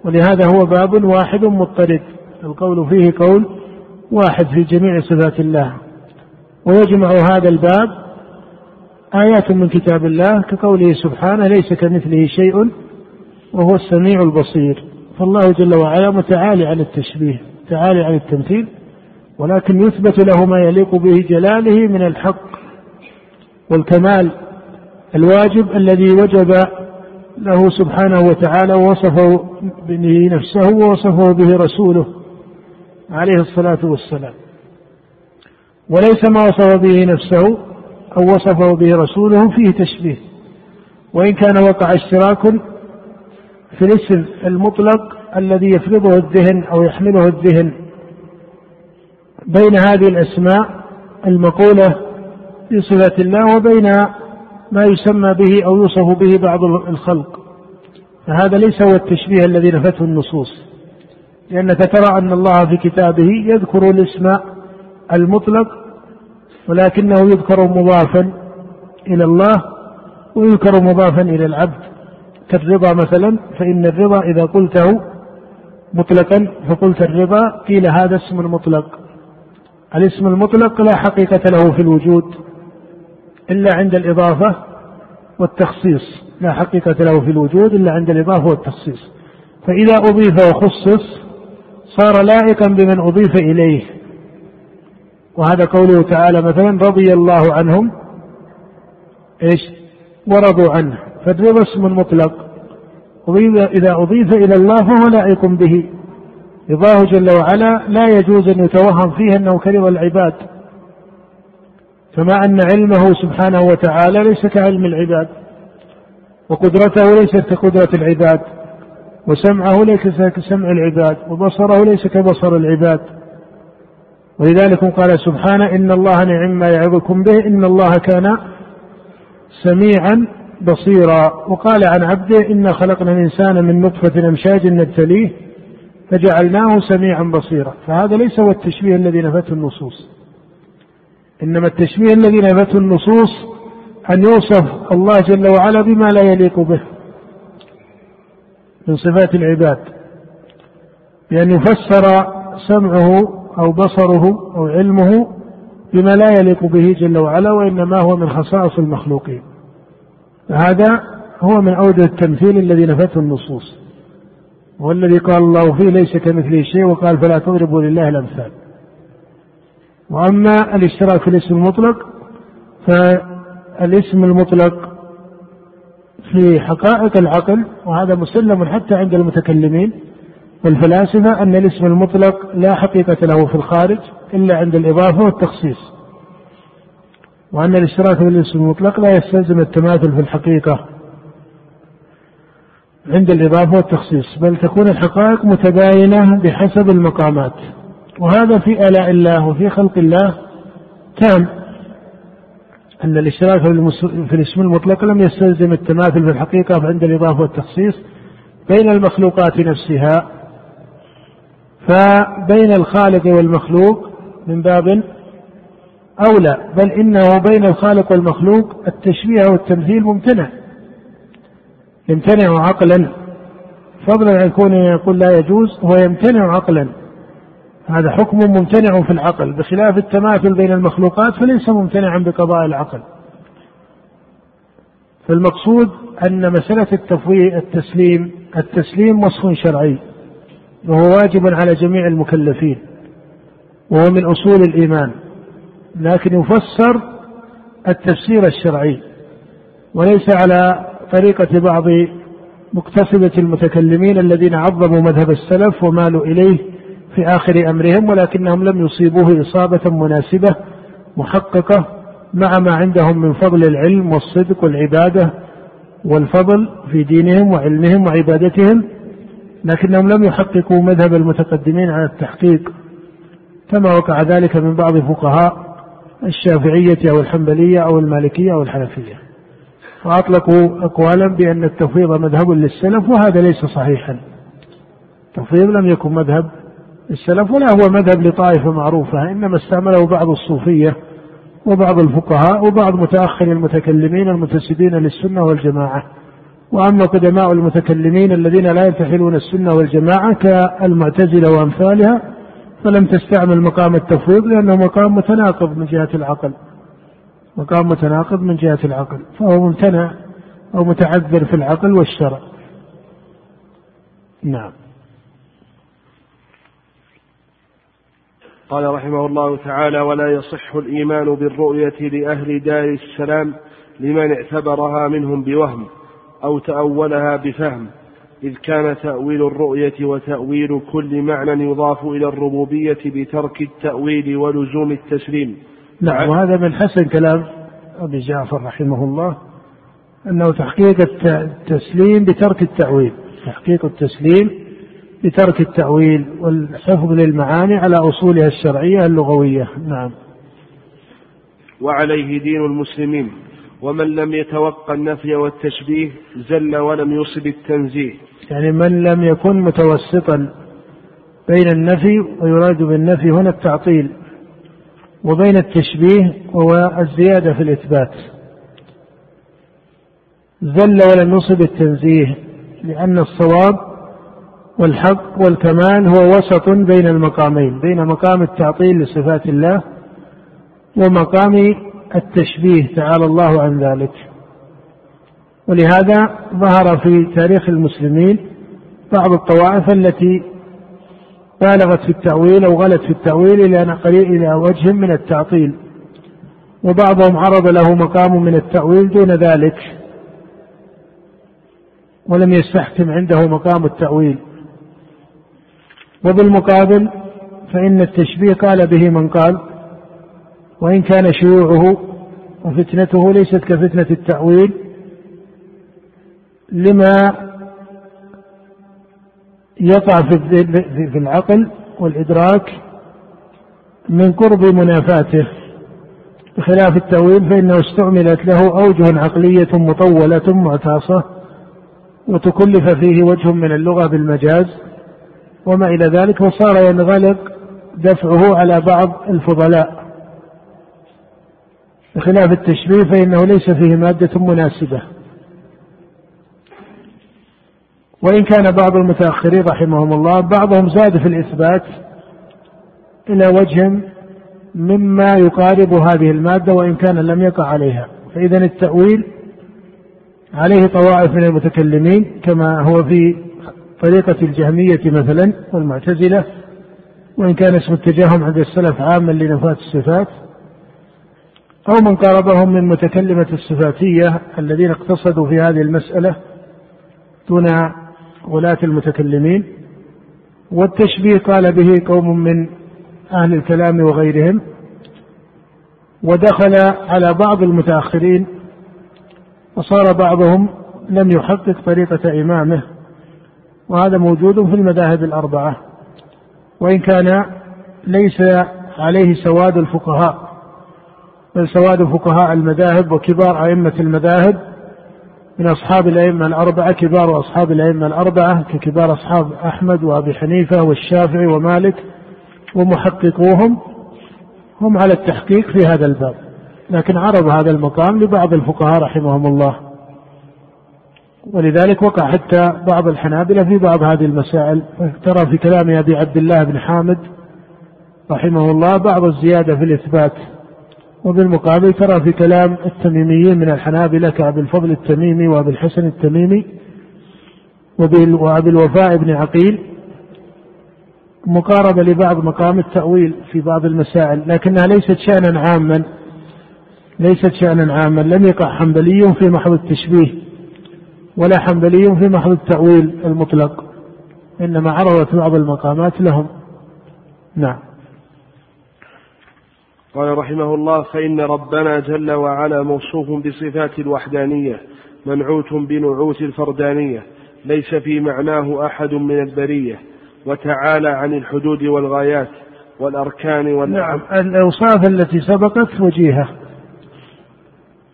ولهذا هو باب واحد مضطرد. القول فيه قول واحد في جميع صفات الله. ويجمع هذا الباب آيات من كتاب الله كقوله سبحانه ليس كمثله شيء وهو السميع البصير. فالله جل وعلا متعالي عن التشبيه تعالي عن التمثيل ولكن يثبت له ما يليق به جلاله من الحق والكمال الواجب الذي وجب له سبحانه وتعالى ووصفه به نفسه ووصفه به رسوله. عليه الصلاة والسلام. وليس ما وصف به نفسه أو وصفه به رسوله فيه تشبيه. وإن كان وقع اشتراك في الاسم المطلق الذي يفرضه الذهن أو يحمله الذهن بين هذه الأسماء المقولة في صفة الله وبين ما يسمى به أو يوصف به بعض الخلق. فهذا ليس هو التشبيه الذي نفته النصوص. لأنك ترى أن الله في كتابه يذكر الاسم المطلق ولكنه يذكر مضافا إلى الله ويذكر مضافا إلى العبد. كالرضا مثلا فإن الرضا إذا قلته مطلقا فقلت الرضا قيل هذا اسم مطلق الاسم المطلق لا حقيقة له في الوجود إلا عند الإضافة والتخصيص. لا حقيقة له في الوجود إلا عند الإضافة والتخصيص. فإذا أضيف وخصص صار لائقا بمن أضيف إليه. وهذا قوله تعالى مثلا رضي الله عنهم إيش؟ ورضوا عنه. فالرضا اسم مطلق. إذا أضيف إلى الله فهو لائق به. رضاه جل وعلا لا يجوز أن يتوهم فيه أنه كرم العباد. كما أن علمه سبحانه وتعالى ليس كعلم العباد وقدرته ليست كقدرة العباد. وسمعه ليس كسمع العباد وبصره ليس كبصر العباد. ولذلك قال سبحانه إن الله نعم ما يعظكم به إن الله كان سميعا بصيرا. وقال عن عبده إنا خلقنا الإنسان من نطفة أمشاج نبتليه فجعلناه سميعا بصيرا. فهذا ليس هو التشبيه الذي نفته النصوص. إنما التشبيه الذي نفته النصوص أن يوصف الله جل وعلا بما لا يليق به. من صفات العباد. بأن يفسر سمعه أو بصره أو علمه بما لا يليق به جل وعلا وإنما هو من خصائص المخلوقين. هذا هو من أوجه التمثيل الذي نفته النصوص والذي قال الله فيه ليس كمثله شيء وقال فلا تضربوا لله الأمثال. وأما الاشتراك في الاسم المطلق فالاسم المطلق في حقائق العقل وهذا مسلم حتى عند المتكلمين والفلاسفة أن الاسم المطلق لا حقيقة له في الخارج إلا عند الإضافة والتخصيص. وأن الاشتراك في الاسم المطلق لا يستلزم التماثل في الحقيقة عند الإضافة والتخصيص بل تكون الحقائق متباينة بحسب المقامات. وهذا في آلاء الله وفي خلق الله تام. أن الاشتراك في الاسم المطلق لم يستلزم التماثل في الحقيقة عند الإضافة والتخصيص بين المخلوقات نفسها. فبين الخالق والمخلوق من باب أولى بل إنه بين الخالق والمخلوق التشبيه والتمثيل ممتنع. يمتنع عقلا. فضلا عن كونه يقول لا يجوز هو يمتنع عقلا. هذا حكم ممتنع في العقل بخلاف التماثل بين المخلوقات فليس ممتنعا بقضاء العقل. فالمقصود أن مسألة التفويض التسليم التسليم وصف شرعي وهو واجب على جميع المكلفين وهو من أصول الإيمان لكن يفسر التفسير الشرعي وليس على طريقة بعض مقتصبة المتكلمين الذين عظموا مذهب السلف ومالوا إليه في آخر أمرهم ولكنهم لم يصيبوه إصابة مناسبة محققة مع ما عندهم من فضل العلم والصدق والعبادة والفضل في دينهم وعلمهم وعبادتهم لكنهم لم يحققوا مذهب المتقدمين على التحقيق. كما وقع ذلك من بعض فقهاء الشافعية أو الحنبلية أو المالكية أو الحنفية. وأطلقوا أقوالا بأن التفويض مذهب للسلف وهذا ليس صحيحا. التفويض لم يكن مذهب السلف ولا هو مذهب لطائفة معروفة إنما استعمله بعض الصوفية وبعض الفقهاء وبعض متأخر المتكلمين المنتسبين للسنة والجماعة. وأما قدماء المتكلمين الذين لا ينتحلون السنة والجماعة كالمعتزلة وأمثالها فلم تستعمل مقام التفويض لأنه مقام متناقض من جهة العقل. مقام متناقض من جهة العقل فهو ممتنع أو متعذر في العقل والشرع. نعم. قال رحمه الله تعالى ولا يصح الإيمان بالرؤية لأهل دار السلام لمن اعتبرها منهم بوهم أو تأولها بفهم إذ كان تأويل الرؤية وتأويل كل معنى يضاف إلى الربوبية بترك التأويل ولزوم التسليم. نعم وهذا من حسن كلام أبي جعفر رحمه الله أنه تحقيق التسليم بترك التأويل تحقيق التسليم بترك التأويل والحفظ للمعاني على أصولها الشرعية اللغوية. نعم. وعليه دين المسلمين ومن لم يتوقع النفي والتشبيه زل ولم يصب التنزيه. يعني من لم يكن متوسطا بين النفي ويراد بالنفي هنا التعطيل وبين التشبيه والزيادة في الإثبات. زل ولم يصب التنزيه لأن الصواب والحق والكمال هو وسط بين المقامين بين مقام التعطيل لصفات الله ومقام التشبيه تعالى الله عن ذلك. ولهذا ظهر في تاريخ المسلمين بعض الطوائف التي بالغت في التأويل أو غلت في التأويل إلى قليل إلى وجه من التعطيل وبعضهم عرض له مقام من التأويل دون ذلك ولم يستحكم عنده مقام التأويل. وبالمقابل فإن التشبيه قال به من قال وإن كان شيوعه وفتنته ليست كفتنة التأويل لما يقع في العقل والإدراك من قرب منافاته بخلاف التأويل فإنه استعملت له أوجه عقلية مطولة معتاصة وتكلف فيه وجه من اللغة بالمجاز. وما إلى ذلك وصار ينغلق دفعه على بعض الفضلاء. بخلاف التشبيه فإنه ليس فيه مادة مناسبة. وإن كان بعض المتأخرين رحمهم الله بعضهم زاد في الإثبات إلى وجه مما يقارب هذه المادة وإن كان لم يقع عليها. فإذا التأويل عليه طوائف من المتكلمين كما هو في طريقة الجهمية مثلا والمعتزلة وإن كان اسم التجاهم عند السلف عاما لنفاة الصفات أو من قاربهم من متكلمة الصفاتية الذين اقتصدوا في هذه المسألة دون ولاة المتكلمين. والتشبيه قال به قوم من أهل الكلام وغيرهم. ودخل على بعض المتأخرين وصار بعضهم لم يحقق طريقة إمامه. وهذا موجود في المذاهب الأربعة. وإن كان ليس عليه سواد الفقهاء بل سواد فقهاء المذاهب وكبار أئمة المذاهب من أصحاب الأئمة الأربعة كبار أصحاب الأئمة الأربعة ككبار أصحاب أحمد وأبي حنيفة والشافعي ومالك ومحققوهم هم على التحقيق في هذا الباب. لكن عرض هذا المقام لبعض الفقهاء رحمهم الله. ولذلك وقع حتى بعض الحنابلة في بعض هذه المسائل. ترى في كلام أبي عبد الله بن حامد رحمه الله بعض الزيادة في الإثبات. وبالمقابل ترى في كلام التميميين من الحنابلة كأبي الفضل التميمي وأبي الحسن التميمي وأبي الوفاء بن عقيل. مقاربة لبعض مقام التأويل في بعض المسائل لكنها ليست شأنا عاما. ليست شأنا عاما. لم يقع حنبلي في محض التشبيه. ولا حنبلي في محض التأويل المطلق إنما عرضت بعض المقامات لهم. نعم. قال رحمه الله فإن ربنا جل وعلا موصوف بصفات الوحدانية منعوت بنعوت الفردانية ليس في معناه أحد من البرية وتعالى عن الحدود والغايات والأركان والأعم. نعم الأوصاف التي سبقت وجيهة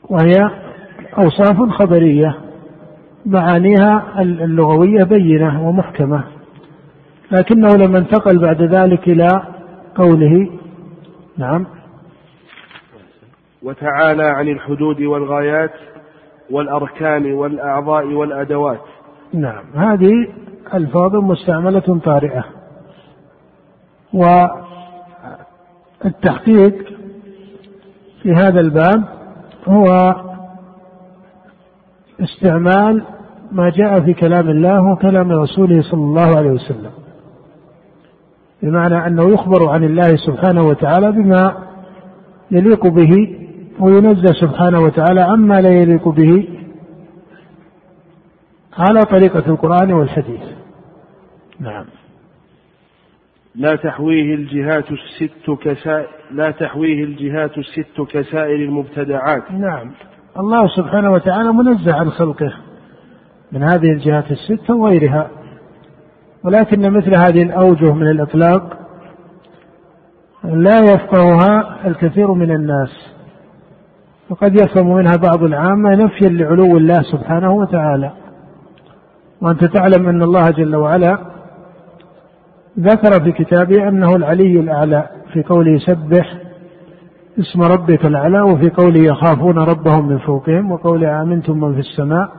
وهي أوصاف خبرية. معانيها اللغوية بينة ومحكمة لكنه لما انتقل بعد ذلك إلى قوله. نعم. وتعالى عن الحدود والغايات والأركان والأعضاء والأدوات. نعم. هذه ألفاظ مستعملة طارئة. والتحقيق في هذا الباب هو استعمال ما جاء في كلام الله وكلام رسوله صلى الله عليه وسلم. بمعنى أنه يخبر عن الله سبحانه وتعالى بما يليق به وينزه سبحانه وتعالى عما لا يليق به على طريقة القرآن والحديث. نعم. لا تحويه الجهات الست كسائر لا تحويه الجهات الست كسائر المبتدعات. نعم. الله سبحانه وتعالى منزه عن خلقه من هذه الجهات الست وغيرها. ولكن مثل هذه الأوجه من الإطلاق لا يفقهها الكثير من الناس. وقد يفهم منها بعض العامة نفيا لعلو الله سبحانه وتعالى. وأنت تعلم أن الله جل وعلا ذكر في كتابه أنه العلي الأعلى في قوله سبح اسم ربك الأعلى وفي قوله يخافون ربهم من فوقهم وقوله آمنتم من في السماء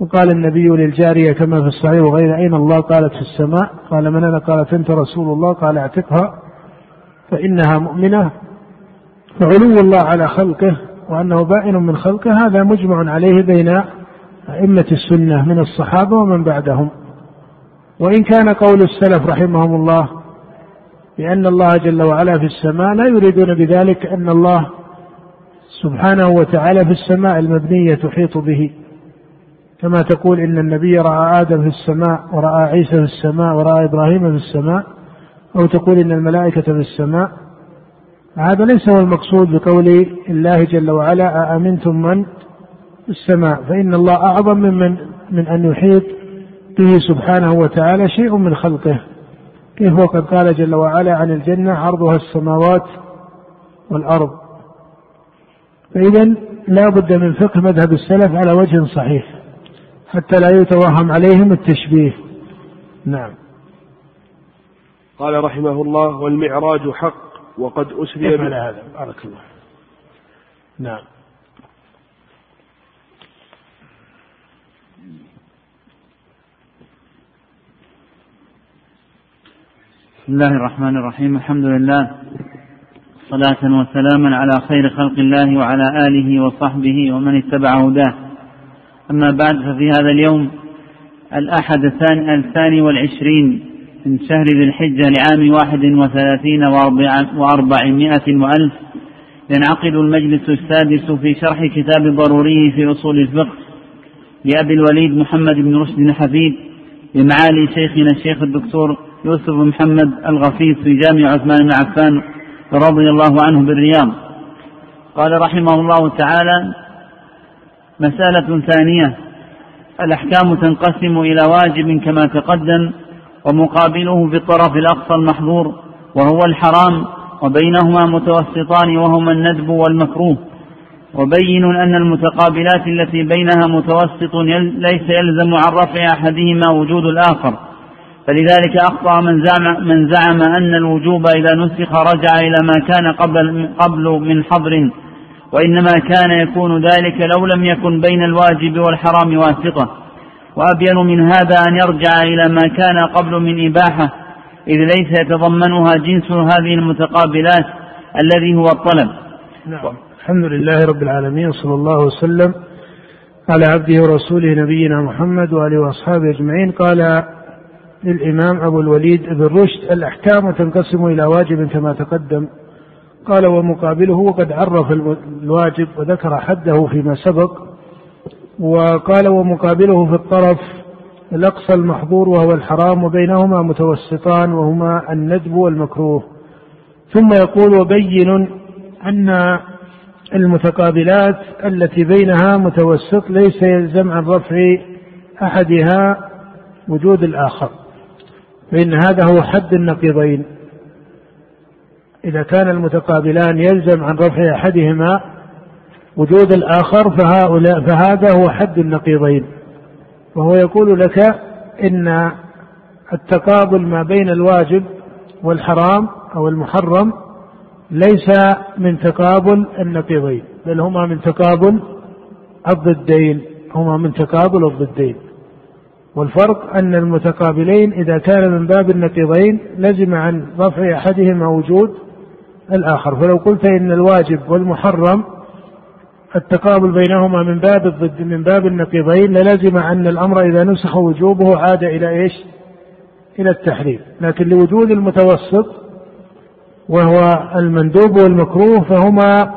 وقال النبي للجارية كما في الصحيح وغير أين الله؟ قالت في السماء. قال من أنا؟ قالت أنت رسول الله. قال اعتقها فإنها مؤمنة. فعلو الله على خلقه وأنه بائن من خلقه هذا مجمع عليه بين أئمة السنة من الصحابة ومن بعدهم. وإن كان قول السلف رحمهم الله بأن الله جل وعلا في السماء لا يريدون بذلك أن الله سبحانه وتعالى في السماء المبنية تحيط به. كما تقول إن النبي رأى آدم في السماء ورأى عيسى في السماء ورأى إبراهيم في السماء أو تقول إن الملائكة في السماء. هذا ليس هو المقصود بقول الله جل وعلا أأمنتم من في السماء؟ فإن الله أعظم من, من, من أن يحيط به سبحانه وتعالى شيء من خلقه. كيف وقد قال جل وعلا عن الجنة عرضها السماوات والأرض. فإذا لا بد من فقه مذهب السلف على وجه صحيح حتى لا يتوهم عليهم التشبيه. نعم. قال رحمه الله والمعراج حق وقد أسري على هذا. بارك الله. نعم. بسم الله الرحمن الرحيم الحمد لله صلاة وسلاما على خير خلق الله وعلى آله وصحبه ومن اتبع هداه أما بعد ففي هذا اليوم الأحد الثاني, الثاني والعشرين من شهر ذي الحجة لعام واحد وثلاثين وأربعمائة وألف ينعقد المجلس السادس في شرح كتاب ضروري في أصول الفقه لأبي الوليد محمد بن رشد الحفيد لمعالي شيخنا الشيخ الدكتور يوسف محمد الغفيف في جامع عثمان بن عفان رضي الله عنه بالرياض. قال رحمه الله تعالى مسألة ثانية. الأحكام تنقسم إلى واجب كما تقدم ومقابله في الطرف الأقصى المحظور وهو الحرام وبينهما متوسطان وهما الندب والمكروه. وبين أن المتقابلات التي بينها متوسط ليس يلزم عن رفع أحدهما وجود الآخر. فلذلك أخطأ من زعم, من زعم أن الوجوب إذا نسخ رجع إلى ما كان قبل, قبل من حظر وإنما كان يكون ذلك لو لم يكن بين الواجب والحرام واسطة. وأبين من هذا أن يرجع إلى ما كان قبل من إباحة إذ ليس يتضمنها جنس هذه المتقابلات الذي هو الطلب. نعم. الحمد لله رب العالمين صلى الله وسلم على عبده ورسوله نبينا محمد وآله وأصحابه أجمعين. قال للإمام أبو الوليد بن رشد. الأحكام تنقسم إلى واجب كما تقدم. قال ومقابله وقد عرف الواجب وذكر حده فيما سبق. وقال ومقابله في الطرف الأقصى المحظور وهو الحرام وبينهما متوسطان وهما الندب والمكروه. ثم يقول وبين أن المتقابلات التي بينها متوسط ليس يلزم عن رفع أحدها وجود الآخر. فإن هذا هو حد النقيضين. إذا كان المتقابلان يلزم عن رفع أحدهما وجود الآخر فهؤلاء فهذا هو حد النقيضين. وهو يقول لك إن التقابل ما بين الواجب والحرام أو المحرم ليس من تقابل النقيضين بل هما من تقابل الضدين هما من تقابل الضدين. والفرق أن المتقابلين إذا كان من باب النقيضين لزم عن رفع أحدهما وجود الآخر فلو قلت إن الواجب والمحرم التقابل بينهما من باب الضد من باب النقيضين للزم أن الأمر إذا نسخ وجوبه عاد إلى إيش؟ إلى التحريم لكن لوجود المتوسط وهو المندوب والمكروه فهما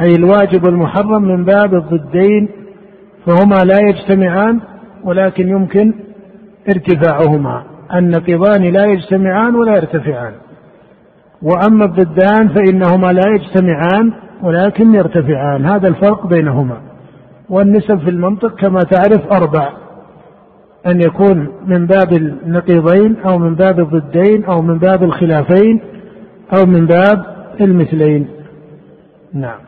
أي الواجب والمحرم من باب الضدين فهما لا يجتمعان ولكن يمكن ارتفاعهما. النقيضان لا يجتمعان ولا يرتفعان. وأما الضدان فإنهما لا يجتمعان ولكن يرتفعان. هذا الفرق بينهما. والنسب في المنطق كما تعرف أربع. أن يكون من باب النقيضين أو من باب الضدين أو من باب الخلافين أو من باب المثلين. نعم.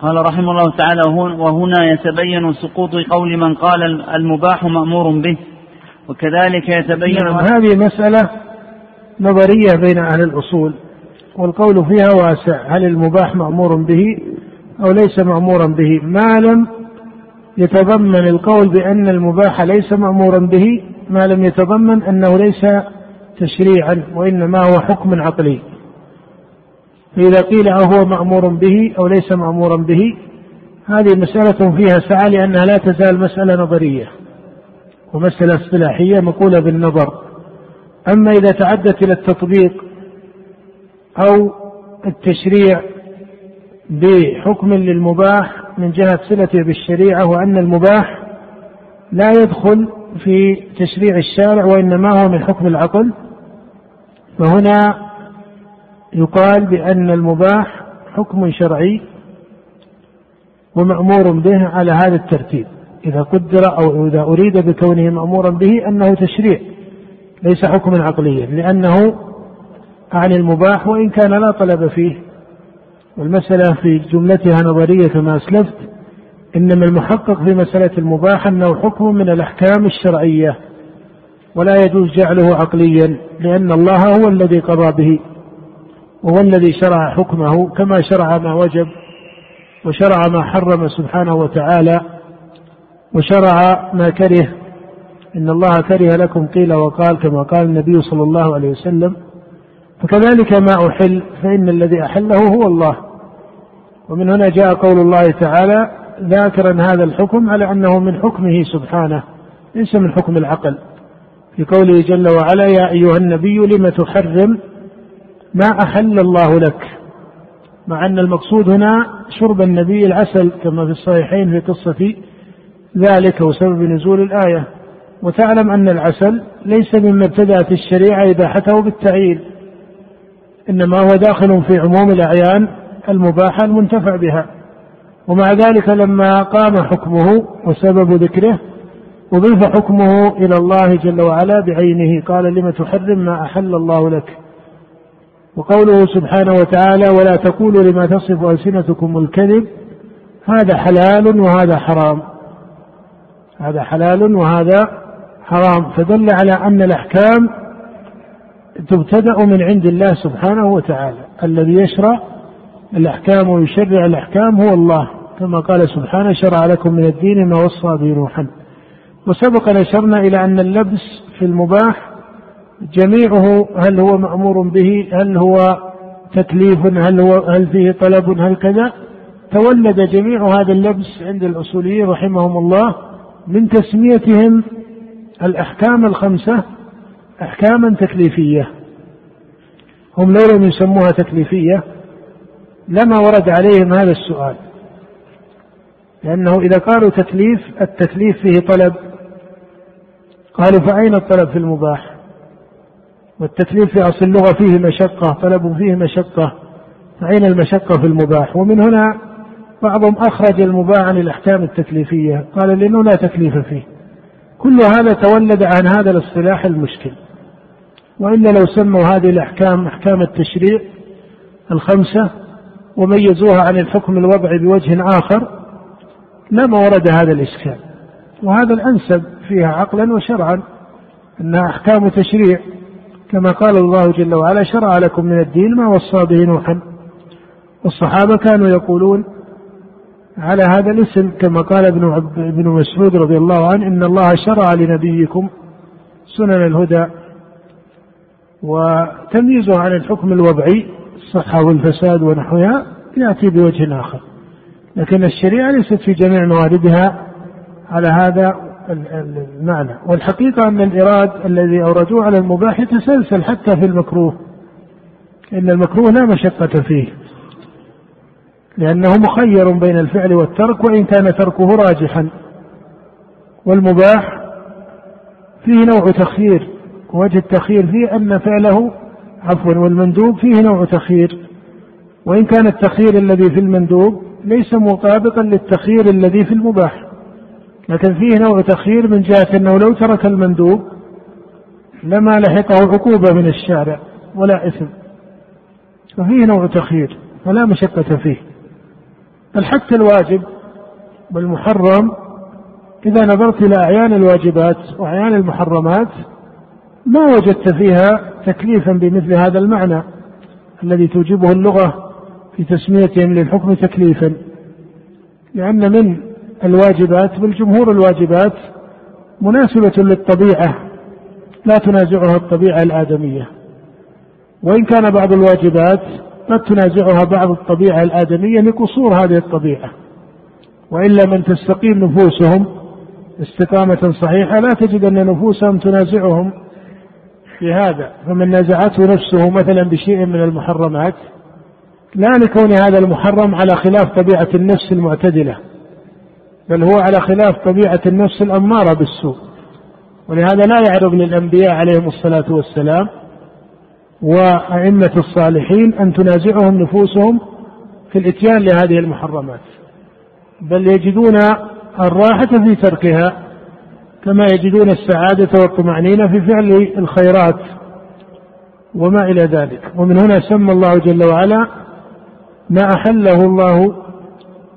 قال رحمه الله تعالى وهنا يتبين سقوط قول من قال المباح مأمور به وكذلك يتبين نعم هذه مسألة نظرية بين أهل الأصول والقول فيها واسع هل المباح مأمور به أو ليس مأمورا به؟ ما لم يتضمن القول بأن المباح ليس مأمورا به ما لم يتضمن أنه ليس تشريعا وإنما هو حكم عقلي. فإذا قيل أهو مأمور به أو ليس مأمورا به هذه مسألة فيها سعة لأنها لا تزال مسألة نظرية ومسألة اصطلاحية مقولة بالنظر. أما إذا تعدت إلى التطبيق أو التشريع بحكم للمباح من جهة صلته بالشريعة وأن المباح لا يدخل في تشريع الشارع وإنما هو من حكم العقل فهنا يقال بأن المباح حكم شرعي ومأمور به على هذا الترتيب. إذا قدر أو إذا أريد بكونه مأمورا به أنه تشريع ليس حكما عقليا لأنه عن المباح وإن كان لا طلب فيه. والمسألة في جملتها نظرية كما أسلفت إنما المحقق في مسألة المباح أنه حكم من الأحكام الشرعية ولا يجوز جعله عقليا لأن الله هو الذي قضى به. وهو الذي شرع حكمه كما شرع ما وجب وشرع ما حرم سبحانه وتعالى وشرع ما كره. إن الله كره لكم قيل وقال كما قال النبي صلى الله عليه وسلم فكذلك ما أحل فإن الذي أحله هو الله. ومن هنا جاء قول الله تعالى ذاكرا هذا الحكم على أنه من حكمه سبحانه ليس من حكم العقل. في قوله جل وعلا يا أيها النبي لم تحرم ما أحل الله لك. مع أن المقصود هنا شرب النبي العسل كما في الصحيحين في قصة ذلك وسبب نزول الآية. وتعلم أن العسل ليس مما ابتدأت الشريعة إباحته بالتعيين إنما هو داخل في عموم الأعيان المباحة المنتفع بها. ومع ذلك لما قام حكمه وسبب ذكره أضيف حكمه إلى الله جل وعلا بعينه قال لم تحرم ما أحل الله لك. وقوله سبحانه وتعالى ولا تقولوا لما تصف ألسنتكم الكذب هذا حلال وهذا حرام. هذا حلال وهذا حرام. فدل على أن الأحكام تبتدأ من عند الله سبحانه وتعالى. الذي يشرع الأحكام ويشرع الأحكام هو الله. كما قال سبحانه شرع لكم من الدين ما وصى به نوحا وسبق نشرنا إلى أن اللبس في المباح جميعه هل هو مأمور به؟ هل هو تكليف؟ هل هو هل فيه طلب؟ هل كذا؟ تولد جميع هذا اللبس عند الأصوليين رحمهم الله من تسميتهم الأحكام الخمسة أحكاما تكليفية. هم لو لم يسموها تكليفية لما ورد عليهم هذا السؤال. لأنه إذا قالوا تكليف التكليف فيه طلب. قالوا فأين الطلب في المباح؟ والتكليف في أصل اللغة فيه مشقة طلب فيه مشقة. فأين المشقة في المباح؟ ومن هنا بعضهم أخرج المباح عن الأحكام التكليفية. قال لأنه لا تكليف فيه. كل هذا تولد عن هذا الاصطلاح المشكل. وإلا لو سموا هذه الأحكام أحكام التشريع الخمسة وميزوها عن الحكم الوضعي بوجه آخر لما ورد هذا الإشكال. وهذا الأنسب فيها عقلا وشرعا أنها أحكام تشريع كما قال الله جل وعلا شرع لكم من الدين ما وصى به نوحا. والصحابة كانوا يقولون على هذا الاسم كما قال ابن ابن مسعود رضي الله عنه إن الله شرع لنبيكم سنن الهدى وتمييزه عن الحكم الوضعي الصحة والفساد ونحوها يأتي بوجه آخر. لكن الشريعة ليست في جميع مواردها على هذا المعنى. والحقيقة أن الإراد الذي أوردوه على المباح يتسلسل حتى في المكروه. إن المكروه لا مشقة فيه. لأنه مخير بين الفعل والترك وإن كان تركه راجحا. والمباح فيه نوع تخيير. وجه التخيير فيه أن فعله عفوا والمندوب فيه نوع تخيير. وإن كان التخيير الذي في المندوب ليس مطابقا للتخيير الذي في المباح. لكن فيه نوع تخيير من جهة أنه لو ترك المندوب لما لحقه عقوبة من الشارع ولا إثم. ففيه نوع تخيير فلا مشقة فيه. بل حتى الواجب والمحرم إذا نظرت إلى أعيان الواجبات وأعيان المحرمات ما وجدت فيها تكليفا بمثل هذا المعنى الذي توجبه اللغة في تسميتهم للحكم تكليفا. لأن من الواجبات بل جمهور الواجبات مناسبة للطبيعة لا تنازعها الطبيعة الآدمية. وإن كان بعض الواجبات قد تنازعها بعض الطبيعة الآدمية لقصور هذه الطبيعة. وإلا من تستقيم نفوسهم استقامة صحيحة لا تجد أن نفوسهم تنازعهم في هذا فمن نازعته نفسه مثلا بشيء من المحرمات لا لكون هذا المحرم على خلاف طبيعة النفس المعتدلة. بل هو على خلاف طبيعة النفس الأمارة بالسوء. ولهذا لا يعرض للأنبياء عليهم الصلاة والسلام وأئمة الصالحين أن تنازعهم نفوسهم في الإتيان لهذه المحرمات. بل يجدون الراحة في تركها كما يجدون السعادة والطمأنينة في فعل الخيرات وما إلى ذلك. ومن هنا سمى الله جل وعلا ما أحله الله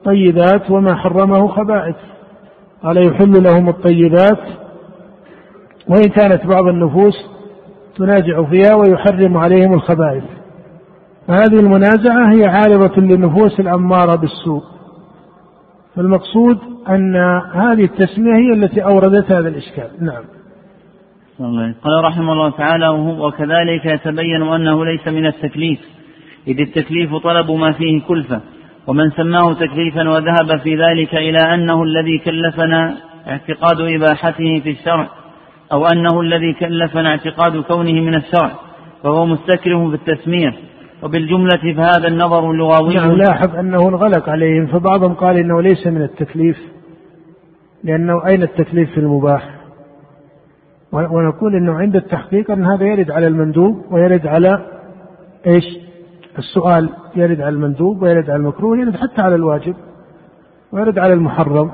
طيبات وما حرمه خبائث. قال يحل لهم الطيبات وإن كانت بعض النفوس تنازع فيها ويحرم عليهم الخبائث. فهذه المنازعة هي عارضة للنفوس الأمارة بالسوء. فالمقصود أن هذه التسمية هي التي أوردت هذا الإشكال. نعم. قال رحمه الله تعالى وكذلك يتبين أنه ليس من التكليف إذ التكليف طلب ما فيه كلفة. ومن سماه تكليفا وذهب في ذلك إلى أنه الذي كلفنا اعتقاد إباحته في الشرع أو أنه الذي كلفنا اعتقاد كونه من الشرع فهو مستكره في التسمية. وبالجملة فهذا النظر اللغوي نعم لاحظ أنه انغلق عليهم فبعضهم قال إنه ليس من التكليف لأنه أين التكليف في المباح؟ ونقول أنه عند التحقيق أن هذا يرد على المندوب ويرد على إيش؟ السؤال يرد على المندوب ويرد على المكروه يرد حتى على الواجب ويرد على المحرم.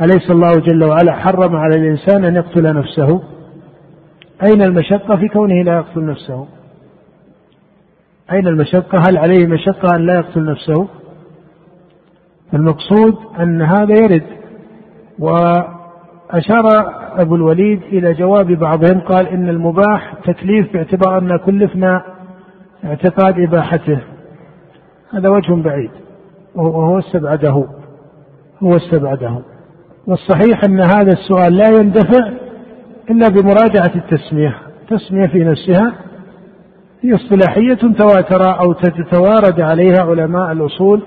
أليس الله جل وعلا حرم على الإنسان أن يقتل نفسه؟ أين المشقة في كونه لا يقتل نفسه؟ أين المشقة؟ هل عليه مشقة أن لا يقتل نفسه؟ المقصود أن هذا يرد. وأشار أبو الوليد إلى جواب بعضهم قال إن المباح تكليف باعتبار أن كلفنا اعتقاد إباحته. هذا وجه بعيد. وهو استبعده. هو استبعده. والصحيح أن هذا السؤال لا يندفع إلا بمراجعة التسمية. التسمية في نفسها هي اصطلاحية تواتر أو تتوارد عليها علماء الأصول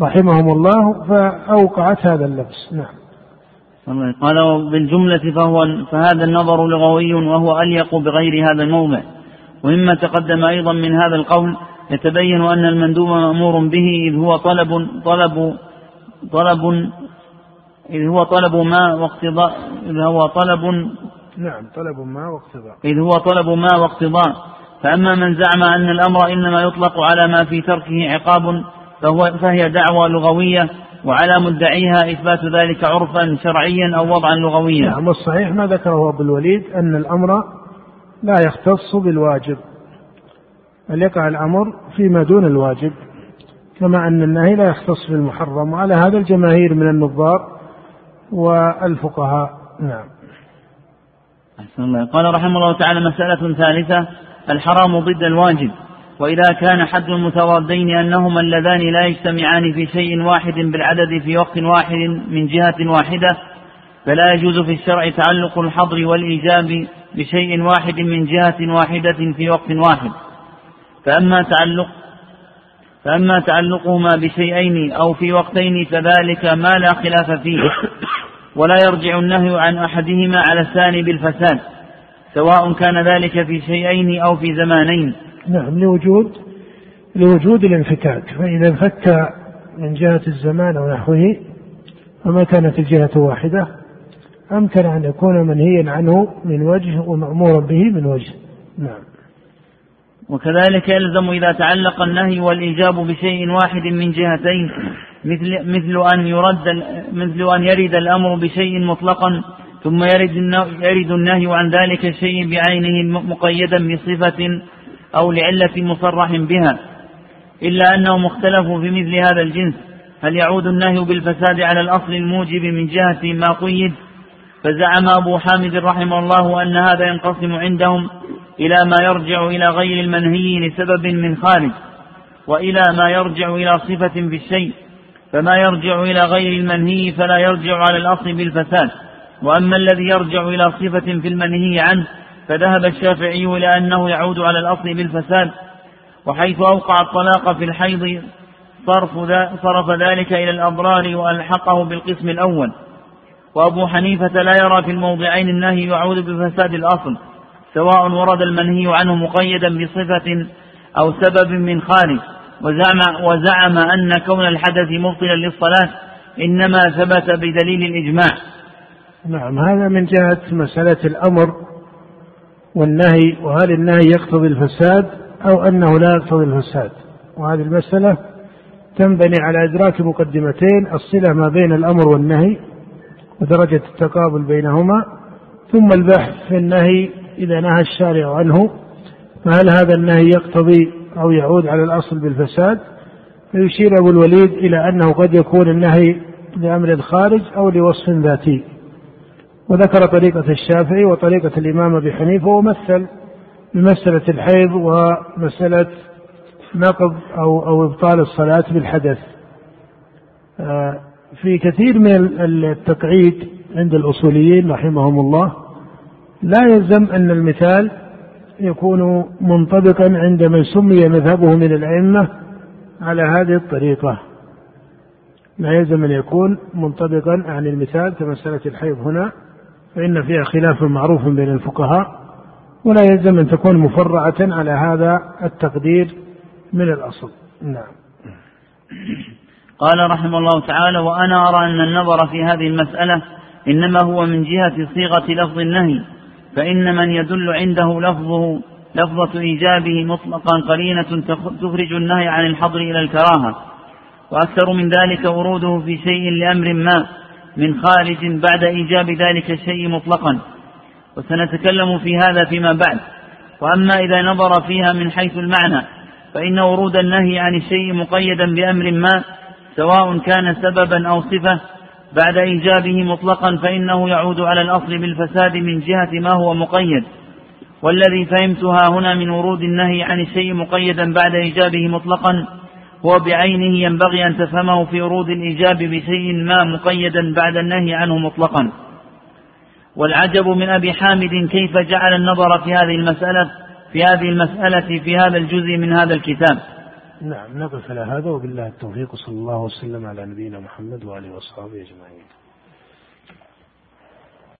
رحمهم الله فأوقعت هذا اللبس نعم. قال بالجملة فهو فهذا النظر لغوي وهو أليق بغير هذا الموضع. ومما تقدم أيضا من هذا القول يتبين أن المندوب مأمور به إذ هو طلب طلب طلب إذ هو طلب ما واقتضاء إذ هو طلب نعم طلب ما واقتضاء. إذ هو طلب ما واقتضاء. فأما من زعم أن الأمر إنما يطلق على ما في تركه عقاب فهو فهي دعوى لغوية وعلى مدعيها إثبات ذلك عرفا شرعيا أو وضعا لغويا. نعم الصحيح ما ذكره أبو الوليد أن الأمر لا يختص بالواجب. بل يقع الأمر فيما دون الواجب؟ كما أن النهي لا يختص بالمحرم. وعلى هذا الجماهير من النظار والفقهاء. نعم. أحسن الله. قال رحمه الله تعالى مسألة ثالثة الحرام ضد الواجب. وإذا كان حد المتضادين أنهما اللذان لا يجتمعان في شيء واحد بالعدد في وقت واحد من جهة واحدة فلا يجوز في الشرع تعلق الحظر والإيجاب بشيء واحد من جهة واحدة في وقت واحد. فأما تعلق فأما تعلقهما بشيئين أو في وقتين فذلك ما لا خلاف فيه. ولا يرجع النهي عن أحدهما على الثاني بالفساد سواء كان ذلك في شيئين أو في زمانين. نعم لوجود لوجود الانفكاك فإذا انفك من جهة الزمان أو نحوه فما كانت الجهة واحدة؟ أمكن أن يكون منهيا عنه من وجه ومأمورا به من وجه. نعم. وكذلك يلزم إذا تعلق النهي والإيجاب بشيء واحد من جهتين مثل مثل أن يرد مثل أن يرد الأمر بشيء مطلقا ثم يرد يرد النهي عن ذلك الشيء بعينه مقيدا بصفة أو لعلة مصرح بها. إلا أنهم اختلفوا في مثل هذا الجنس. هل يعود النهي بالفساد على الأصل الموجب من جهة ما قيد فزعم أبو حامد رحمه الله أن هذا ينقسم عندهم إلى ما يرجع إلى غير المنهي لسبب من خارج وإلى ما يرجع إلى صفة في الشيء فما يرجع إلى غير المنهي فلا يرجع على الأصل بالفساد وأما الذي يرجع إلى صفة في المنهي عنه فذهب الشافعي إلى أنه يعود على الأصل بالفساد وحيث أوقع الطلاق في الحيض صرف, ذلك إلى الأضرار وألحقه بالقسم الأول. وأبو حنيفة لا يرى في الموضعين النهي يعود بفساد الأصل سواء ورد المنهي عنه مقيدا بصفة أو سبب من خارج وزعم, وزعم أن كون الحدث مبطلا للصلاة إنما ثبت بدليل الإجماع. نعم هذا من جهة مسألة الأمر والنهي وهل النهي يقتضي الفساد أو أنه لا يقتضي الفساد. وهذه المسألة تنبني على إدراك مقدمتين الصلة ما بين الأمر والنهي ودرجة التقابل بينهما ثم البحث في النهي إذا نهى الشارع عنه فهل هذا النهي يقتضي أو يعود على الأصل بالفساد فيشير أبو الوليد إلى أنه قد يكون النهي لأمر خارج أو لوصف ذاتي وذكر طريقة الشافعي وطريقة الإمام أبي حنيفة ومثل بمسألة الحيض ومسألة نقض أو أو إبطال الصلاة بالحدث. آه، في كثير من التقعيد عند الأصوليين رحمهم الله لا يلزم أن المثال يكون منطبقا عند من سمي مذهبه من الأئمة على هذه الطريقة. لا يلزم أن يكون منطبقا عن المثال كمسألة الحيض هنا فإن فيها خلاف معروف بين الفقهاء ولا يلزم أن تكون مفرعة على هذا التقدير من الأصل. نعم. قال رحمه الله تعالى وأنا أرى أن النظر في هذه المسألة إنما هو من جهة صيغة لفظ النهي فإن من يدل عنده لفظه لفظة إيجابه مطلقا قرينة تخرج النهي عن الحظر إلى الكراهة وأكثر من ذلك وروده في شيء لأمر ما من خارج بعد إيجاب ذلك الشيء مطلقا وسنتكلم في هذا فيما بعد. وأما إذا نظر فيها من حيث المعنى فإن ورود النهي عن الشيء مقيدا بأمر ما سواء كان سببا أو صفة بعد إيجابه مطلقا فإنه يعود على الأصل بالفساد من جهة ما هو مقيد. والذي فهمتها هنا من ورود النهي عن الشيء مقيدا بعد إيجابه مطلقا هو بعينه ينبغي أن تفهمه في ورود الإيجاب بشيء ما مقيدا بعد النهي عنه مطلقا. والعجب من أبي حامد كيف جعل النظر في هذه المسألة في هذه المسألة في هذا الجزء من هذا الكتاب. نعم نقف على هذا وبالله التوفيق صلى الله وسلم على نبينا محمد وآله وصحبه أجمعين.